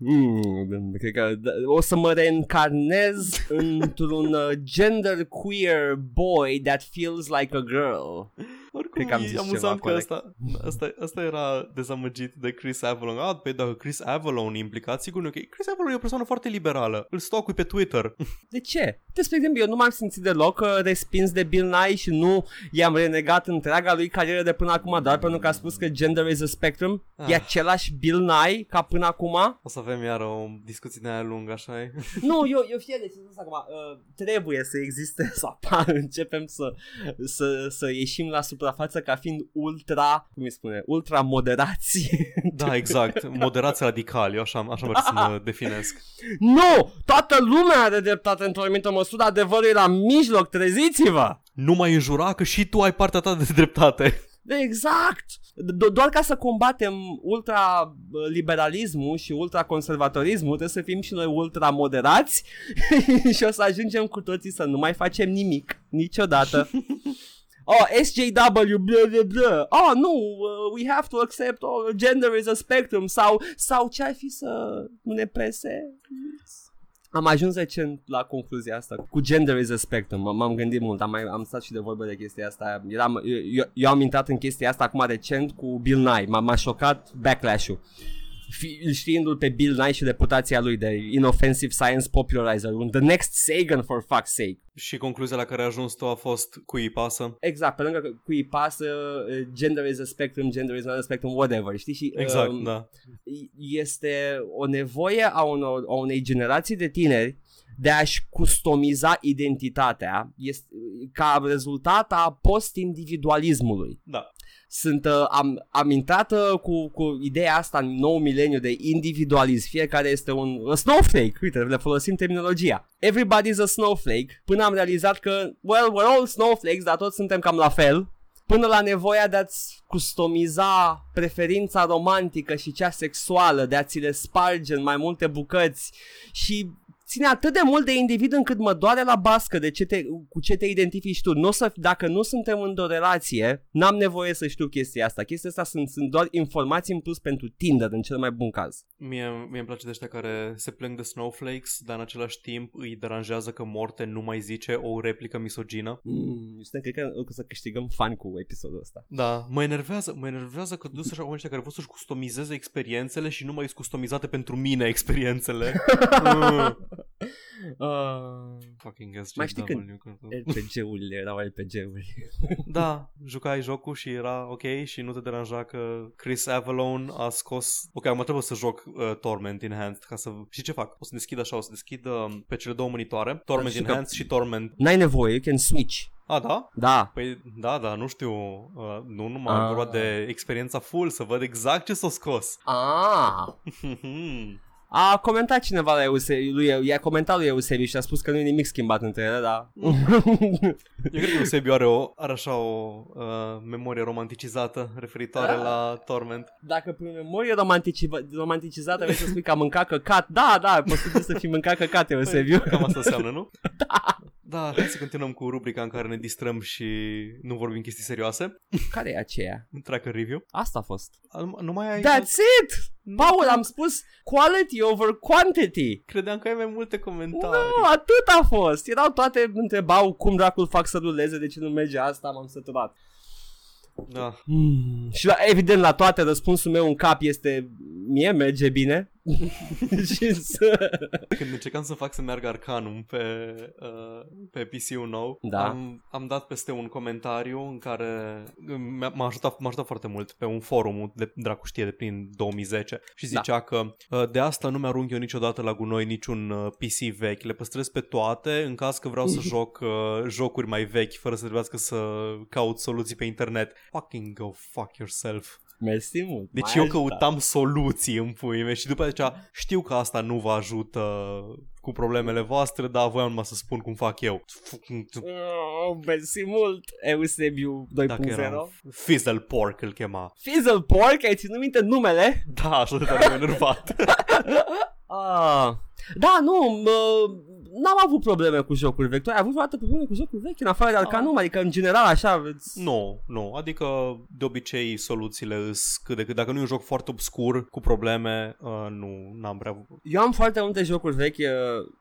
Mm, cred că d- o să mă reîncarnez într-un uh, gender queer boy that feels like a girl. Oricum, Cred că am e zis ceva amuzant că corect. asta, asta, asta era dezamăgit de Chris Avalon. Ah, pe dacă Chris Avalon e implicat, sigur nu e ok. Chris Avalon e o persoană foarte liberală. Îl stocui pe Twitter. De ce? De spre exemplu, eu nu m-am simțit deloc uh, respins de Bill Nye și nu i-am renegat întreaga lui carieră de până acum doar pentru că a spus că gender is a spectrum. Ah. E același Bill Nye ca până acum. O să avem iar o discuție de aia lungă, așa e? nu, eu, eu fie de ce spus acum, uh, trebuie să existe, să apară, începem să, să, să ieșim la suprafață ca fiind ultra, cum îi spune, ultra moderați. Da, exact. Moderați radicali, eu așa, așa mă să mă definesc. nu! Toată lumea are dreptate într-o anumită măsură, adevărul e la mijloc, treziți-vă! Nu mai înjura că și tu ai partea ta de dreptate. Exact! Do- doar ca să combatem ultra-liberalismul și ultra-conservatorismul trebuie să fim și noi ultra-moderați și o să ajungem cu toții să nu mai facem nimic niciodată. Oh, SJW, blah, blah, blah. Oh, nu, uh, we have to accept, oh, gender is a spectrum sau, sau ce ar fi să nu ne pese? Am ajuns recent la concluzia asta. Cu gender is a spectrum. M- M-am gândit mult. Am, mai, am stat și de vorbă de chestia asta. Eram, eu, eu am intrat în chestia asta acum recent cu Bill Nye. M-a, m-a șocat backlash-ul. Fi, știindu-l pe Bill Nye și reputația lui de inoffensive science popularizer. Un The next Sagan for fuck's sake. Și concluzia la care ai ajuns tu a fost cu îi pasă. Exact, pe lângă că cui pasă uh, gender is a spectrum, gender is not a spectrum, whatever, știi? Și, Exact, um, da. este o nevoie a, unor, a unei generații de tineri de a-și customiza identitatea este, ca rezultat a post-individualismului. Da. Sunt, uh, am, am intrat uh, cu, cu ideea asta în nou mileniu de individualism. Fiecare este un a snowflake. Uite, le folosim terminologia. Everybody's a snowflake. Până am realizat că, well, we're all snowflakes, dar toți suntem cam la fel. Până la nevoia de a-ți customiza preferința romantică și cea sexuală, de a ți le sparge în mai multe bucăți și ține atât de mult de individ încât mă doare la bască de ce te, cu ce te identifici tu. Nu o să, dacă nu suntem într-o relație, n-am nevoie să știu chestia asta. Chestia asta sunt, sunt doar informații în plus pentru Tinder, în cel mai bun caz. Mie, mie îmi place de ăștia care se plâng de snowflakes, dar în același timp îi deranjează că Morte nu mai zice o replică misogină. Mm, eu cred că o să câștigăm fan cu episodul ăsta. Da, mă enervează, mă enervează că dus așa oamenii ăștia care vor să-și customizeze experiențele și nu mai sunt customizate pentru mine experiențele. Mm. Uh, Fucking SJW. Mai știi când- RPG-urile erau RPG-uri. Da, jucai jocul și era ok și nu te deranja că Chris Avalon a scos... Ok, acum trebuie să joc uh, Torment Enhanced ca să... Și ce fac? O să deschid așa, o să deschid uh, pe cele două monitoare, Torment știu că- Enhanced și Torment... N-ai nevoie, you can switch. A, da? Da. Păi da, da, nu știu, uh, nu numai Ah. am vorbat de experiența full, să văd exact ce s-a scos. Ah. A comentat cineva la Eusebiu, lui, i-a comentat lui Eusebiu și a spus că nu e nimic schimbat între ele, da. Eu cred că Eusebiu are, o, are așa o uh, memorie romanticizată referitoare Ah. la Torment. Dacă prin memorie romantici- romanticizată vrei să spui că am mâncat căcat, da, da, posibil să fi mâncat căcat, Eusebiu. Păi, Cam asta înseamnă, nu? Da. Da, hai să continuăm cu rubrica în care ne distrăm și nu vorbim chestii serioase. Care e aceea? Tracker review. Asta a fost. Nu, nu mai ai... That's it! Paul, am spus quality over quantity. Credeam că ai mai multe comentarii. Nu, atât a fost. Erau toate, întrebau cum dracul fac să ruleze, de ce nu merge asta, m-am săturat. Da. Hmm. Și la, evident la toate răspunsul meu în cap este mie merge bine și să... Când încercam să fac să meargă Arcanum pe, uh, pe PC-ul nou, Da. am, am dat peste un comentariu în care m-a, m-a, ajutat, m-a ajutat foarte mult pe un forum de dracu știe de prin 2010 și zicea că uh, de asta nu mi-arunc eu niciodată la gunoi niciun uh, PC vechi, le păstrez pe toate în caz că vreau să joc uh, jocuri mai vechi fără să trebuiască să caut soluții pe internet. Fucking go fuck yourself. Mersi mult. Deci m-ai eu ajutat. căutam soluții în puii mei și după aceea știu că asta nu vă ajută cu problemele voastre, dar voiam numai să spun cum fac eu. Oh, mersi mult, Eusebiu 2.0. Dacă era Fizzle Pork îl chema. Fizzle Pork, ai ținut minte numele? Da, așa de tare m-a enervat. Ah. Da, nu, mă, n-am avut probleme cu jocuri vechi. Tu ai avut vreodată probleme cu jocuri vechi în afară de Arcanum? Adică în general așa... îți- Nu, nu, adică de obicei soluțiile îs cât de cât, dacă nu e un joc foarte obscur cu probleme, uh, nu, n-am prea avut. Eu am foarte multe jocuri vechi uh,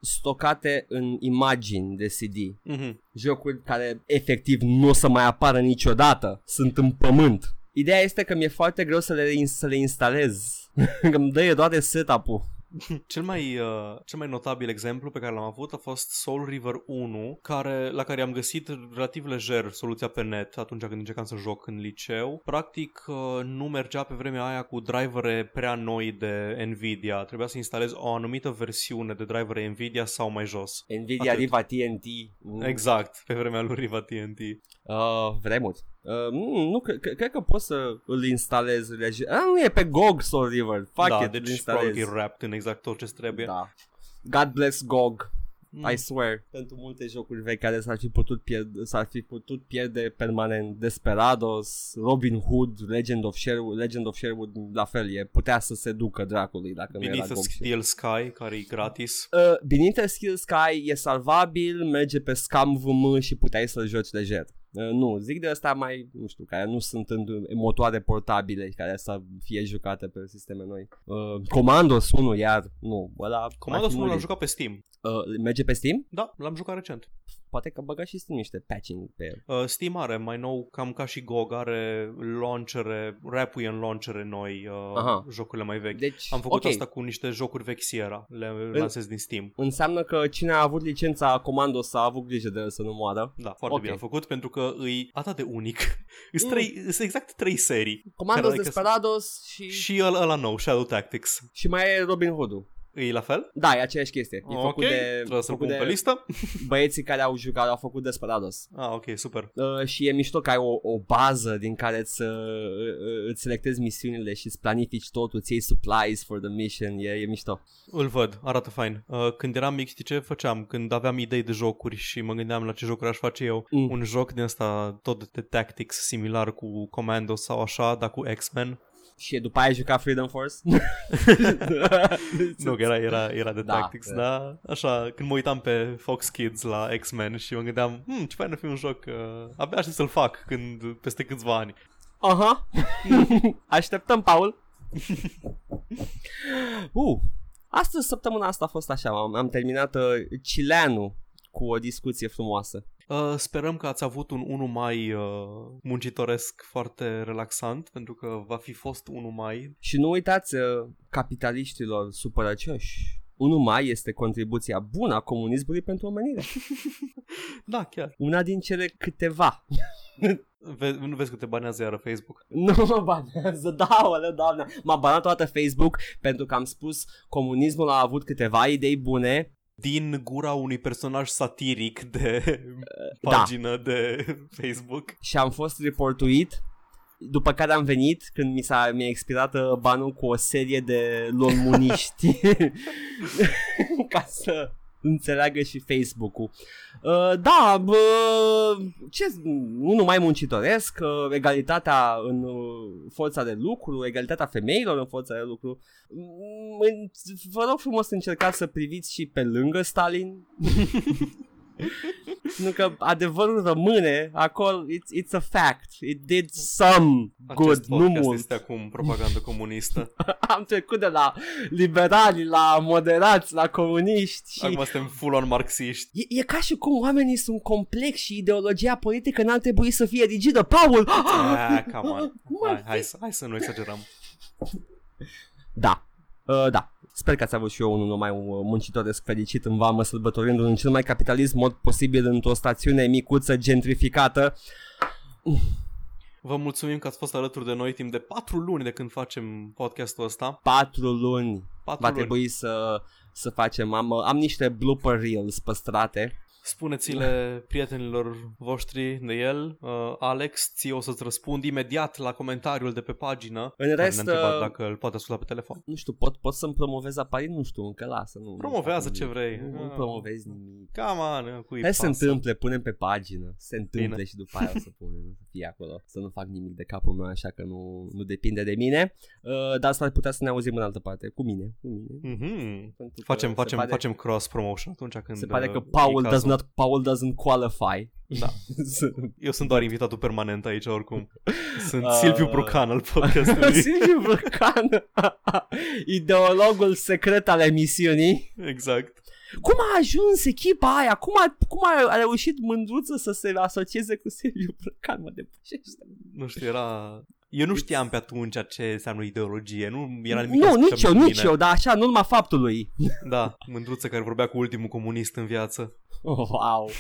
stocate în imagini de CD. Mhm. Jocuri care efectiv nu o să mai apară niciodată. Sunt în pământ. Ideea este că mi-e foarte greu să le, să le instalez. că îmi dă doar de setup-ul. Cel mai, uh, cel mai notabil exemplu pe care l-am avut a fost Soul River 1, care, la care am găsit relativ lejer soluția pe net atunci când încercam să joc în liceu. Practic uh, nu mergea pe vremea aia cu drivere prea noi de Nvidia. Trebuia să instalez o anumită versiune de drivere Nvidia sau mai jos. Nvidia Atât. Riva TNT. Mm. Exact, pe vremea lui Riva TNT. Uh, vremuri. Uh, nu, nu cre- cre- cred că poți să îl instalez. lege- Ah, nu e pe GOG Soul River. Fuck da, it, îl deci instalez. probabil e wrapped în exact tot ce trebuie. Da. God bless GOG. Mm. I swear. Pentru multe jocuri vechi care s-ar fi putut pierde, s-ar fi putut pierde permanent. Desperados, Robin Hood, Legend of Sherwood, Legend of Sherwood, la fel, e, putea să se ducă dracului dacă nu era Beneath a GOG. și- Steel Sky, care e gratis. Uh, Beneath the Skill Sky e salvabil, merge pe Scam VM și puteai să-l joci lejer. Uh, nu, zic de asta mai, nu știu, care nu sunt în motoare portabile care să fie jucate pe sisteme noi. Uh, Commandos 1 iar, nu, ăla Comanda ar fi 1 l-am murit. jucat pe Steam. Uh, merge pe Steam? Da, l-am jucat recent. Poate că băga și Steam niște patching pe el. Uh, Steam are mai nou, cam ca și GOG, are launchere, rapuie în launchere noi uh, Aha. jocurile mai vechi. Deci, Am făcut ok. asta cu niște jocuri vechi Sierra, le lansez din Steam. Înseamnă că cine a avut licența Commandos a avut grijă de el să nu moară. Da, foarte Ok. bine am făcut pentru că îi atât de unic. Îs Mm. trei, îs exact trei serii. Commandos, Care- Desperados și, și... Și ăla, ăla nou, Shadow Tactics. și mai e Robin Hood-ul. E la fel? Da, e aceeași chestie. E ok, făcut de, trebuie să-l făcut pun pe de listă. băieții care au jucat, au făcut Desperados. Ah, ok, super. Uh, și e mișto că ai o, o bază din care îți, uh, uh, îți selectezi misiunile și îți planifici totul, îți iei supplies for the mission, e, e mișto. Îl văd, arată fain. Uh, când eram mic, știi ce făceam? Când aveam idei de jocuri și mă gândeam la ce jocuri aș face eu, Mm. un joc din ăsta tot de tactics similar cu Commando sau așa, dar cu X-Men. Și după aia ai jucat Freedom Force? Nu, că era, era, era de Da, tactics, da. da. Așa, când mă uitam pe Fox Kids la X-Men și mă gândeam, hmm, ce fain ar fi un joc, uh, abia aștept să-l fac când, peste câțiva ani. Aha. Așteptăm, Paul. uh, astăzi, săptămâna asta a fost așa, am, am terminat uh, Cileanu cu o discuție frumoasă. Uh, sperăm că ați avut un 1 mai uh, muncitoresc foarte relaxant, pentru că va fi fost 1 mai. Și nu uitați, uh, capitaliștilor supărăcioși, 1 mai este contribuția bună a comunismului pentru omenire. Da, chiar. Una din cele câteva. Ve- nu vezi că te banează iară Facebook? Nu mă banează, da, olă, doamne. M-a banat toată Facebook pentru că am spus comunismul a avut câteva idei bune. Din gura unui personaj satiric de Da. pagină de Facebook. și am fost reportuit după care am venit când mi s-a, mi-a expirat uh, banul cu o serie de lolmuniști ca să înțeleagă și Facebook-ul. Uh, da, bă, ce, unul mai muncitoresc, uh, egalitatea în uh, forța de lucru, egalitatea femeilor în forța de lucru. Mm, în- Vă rog frumos să încercați să priviți și pe lângă Stalin. nu că adevărul rămâne acolo, it's, it's a fact. It did some good, Acest nu podcast mult. este acum propagandă comunistă. Am trecut de la liberali, la moderați, la comuniști și... Acum suntem full-on marxiști. E, e ca și cum oamenii sunt complexi și ideologia politică n-ar trebui să fie rigidă. Paul! Ah, come on. Mă, Hai, hai, să, hai să nu exagerăm. Da, uh, da. Sper că ați avut și eu unul numai un muncitoresc fericit în vamă sărbătorind în cel mai capitalist mod posibil într-o stațiune micuță gentrificată. Vă mulțumim că ați fost alături de noi timp de patru luni de când facem podcastul ăsta. Patru luni Patru va luni. trebui să, să facem. Am, am niște blooper reels păstrate Spuneți-le prietenilor voștri de el. Uh, Alex, ție o să-ți răspund imediat la comentariul de pe pagină. În Care rest, ne-a întrebat uh, dacă îl poate asculta pe telefon. nu știu, pot, pot să-mi promovez aparitul? Nu știu, încă lasă. Nu, Promovează nu fac ce nimic. vrei. Nu, nu Ah. promovezi nimic. Come on, cui Hai să se pasă? întâmple, punem pe pagină. Se întâmple Bine. și după aia o să punem, să fie acolo. Să nu fac nimic de capul meu, așa că nu, nu depinde de mine. Uh, dar s-ar putea să ne auzim în altă parte. Cu mine. Cu mine. Mhm. Pentru că Facem, se facem, pare, facem cross promotion atunci când Se pare uh, că e Paul, does cazul. not, Paul doesn't qualify. Da. Eu sunt doar invitatul permanent aici oricum. Sunt Uh, Silviu Brucan al podcastului. Silviu Vulcan, ideologul secret al emisiunii. exact. Cum a ajuns echipa aia? Cum a, cum a reușit mândruță să se asocieze cu Silviu Vulcan? Mă depășește. Nu știu, era... Eu nu știam pe atunci ce înseamnă ideologie. Nu era nimic Nu, ascuns nici eu, pentru nici mine. eu, dar așa, în urma faptului. Da, mândruță care vorbea cu ultimul comunist în viață. Oh, wow.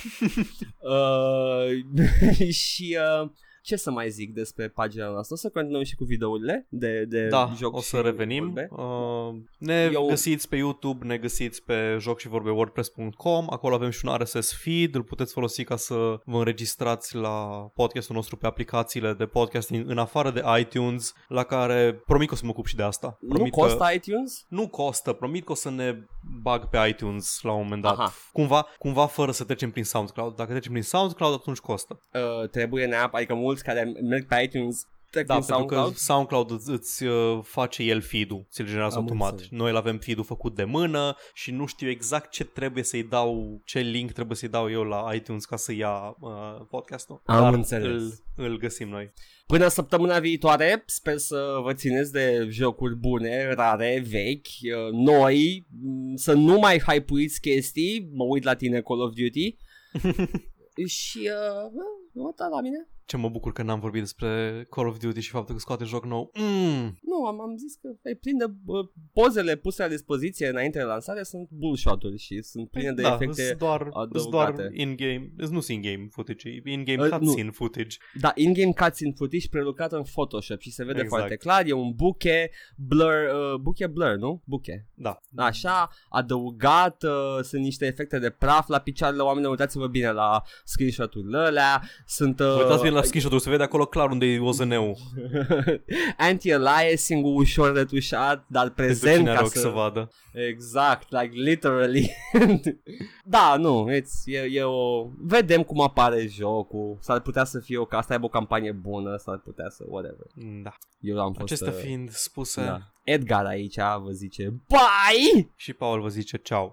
uh, și uh, ce să mai zic despre pagina noastră? O să continuăm și cu videourile de, de Da, joc o și să revenim. vorbe. Uh, ne Eu- găsiți pe YouTube, ne găsiți pe joc și vorbe wordpress.com. Acolo avem și un RSS feed, îl puteți folosi ca să vă înregistrați la podcastul nostru pe aplicațiile de podcasting în afară de iTunes, la care promit că o să mă ocup și de asta. Nu Promit costă Că... iTunes? Nu costă, promit că o să ne bag pe iTunes la un moment dat. Aha. Cumva, cumva fără să trecem prin SoundCloud. Dacă trecem prin SoundCloud, atunci costă. Uh, trebuie neapărat, adică mulți care merg pe iTunes trec Da, prin pentru SoundCloud. că SoundCloud îți, îți uh, face el feed-ul, ți-l generează Am automat. înțeles. Noi îl avem feed-ul făcut de mână și nu știu exact ce trebuie să-i dau, ce link trebuie să-i dau eu la iTunes ca să ia uh, podcastul. Am Dar înțeles. Îl, îl găsim noi. Până săptămâna viitoare, sper să vă țineți de jocuri bune, rare, vechi, uh, noi, m, să nu mai hypuiți chestii, mă uit la tine Call of Duty. și uh, nu la mine. Ce mă bucur că n-am vorbit despre Call of Duty și faptul că scoate joc nou. Mm. Nu, am, am zis că e plin de uh, pozele puse la dispoziție înainte de lansare sunt bullshot-uri și sunt pline de da, efecte. sunt doar, sunt doar adăugate. in-game, nu sunt in-game footage, e in-game Uh, cutscene footage. Da, in-game cutscene footage prelucrat în Photoshop și se vede Exact. foarte clar, e un buche blur, uh, buche blur, nu? Buche. Da. Așa, adăugat, uh, sunt niște efecte de praf la picioarele oamenilor, uitați-vă bine la screenshot-urile alea, sunt... Uh, Vă uitați bine la screenshot se vede acolo clar unde e OZN-ul. anti-aliasing ușor retușat, dar Pentru prezent cine ca are să... ochi să vadă. Exact, like literally. da, nu, it's, e, e o... Vedem cum apare jocul. S-ar putea să fie o, ca asta aibă o campanie bună, s-ar putea să, whatever. Da. Eu am fost... Acestea uh, fiind spuse da. Edgar aici vă zice, bye! și Paul vă zice ceau.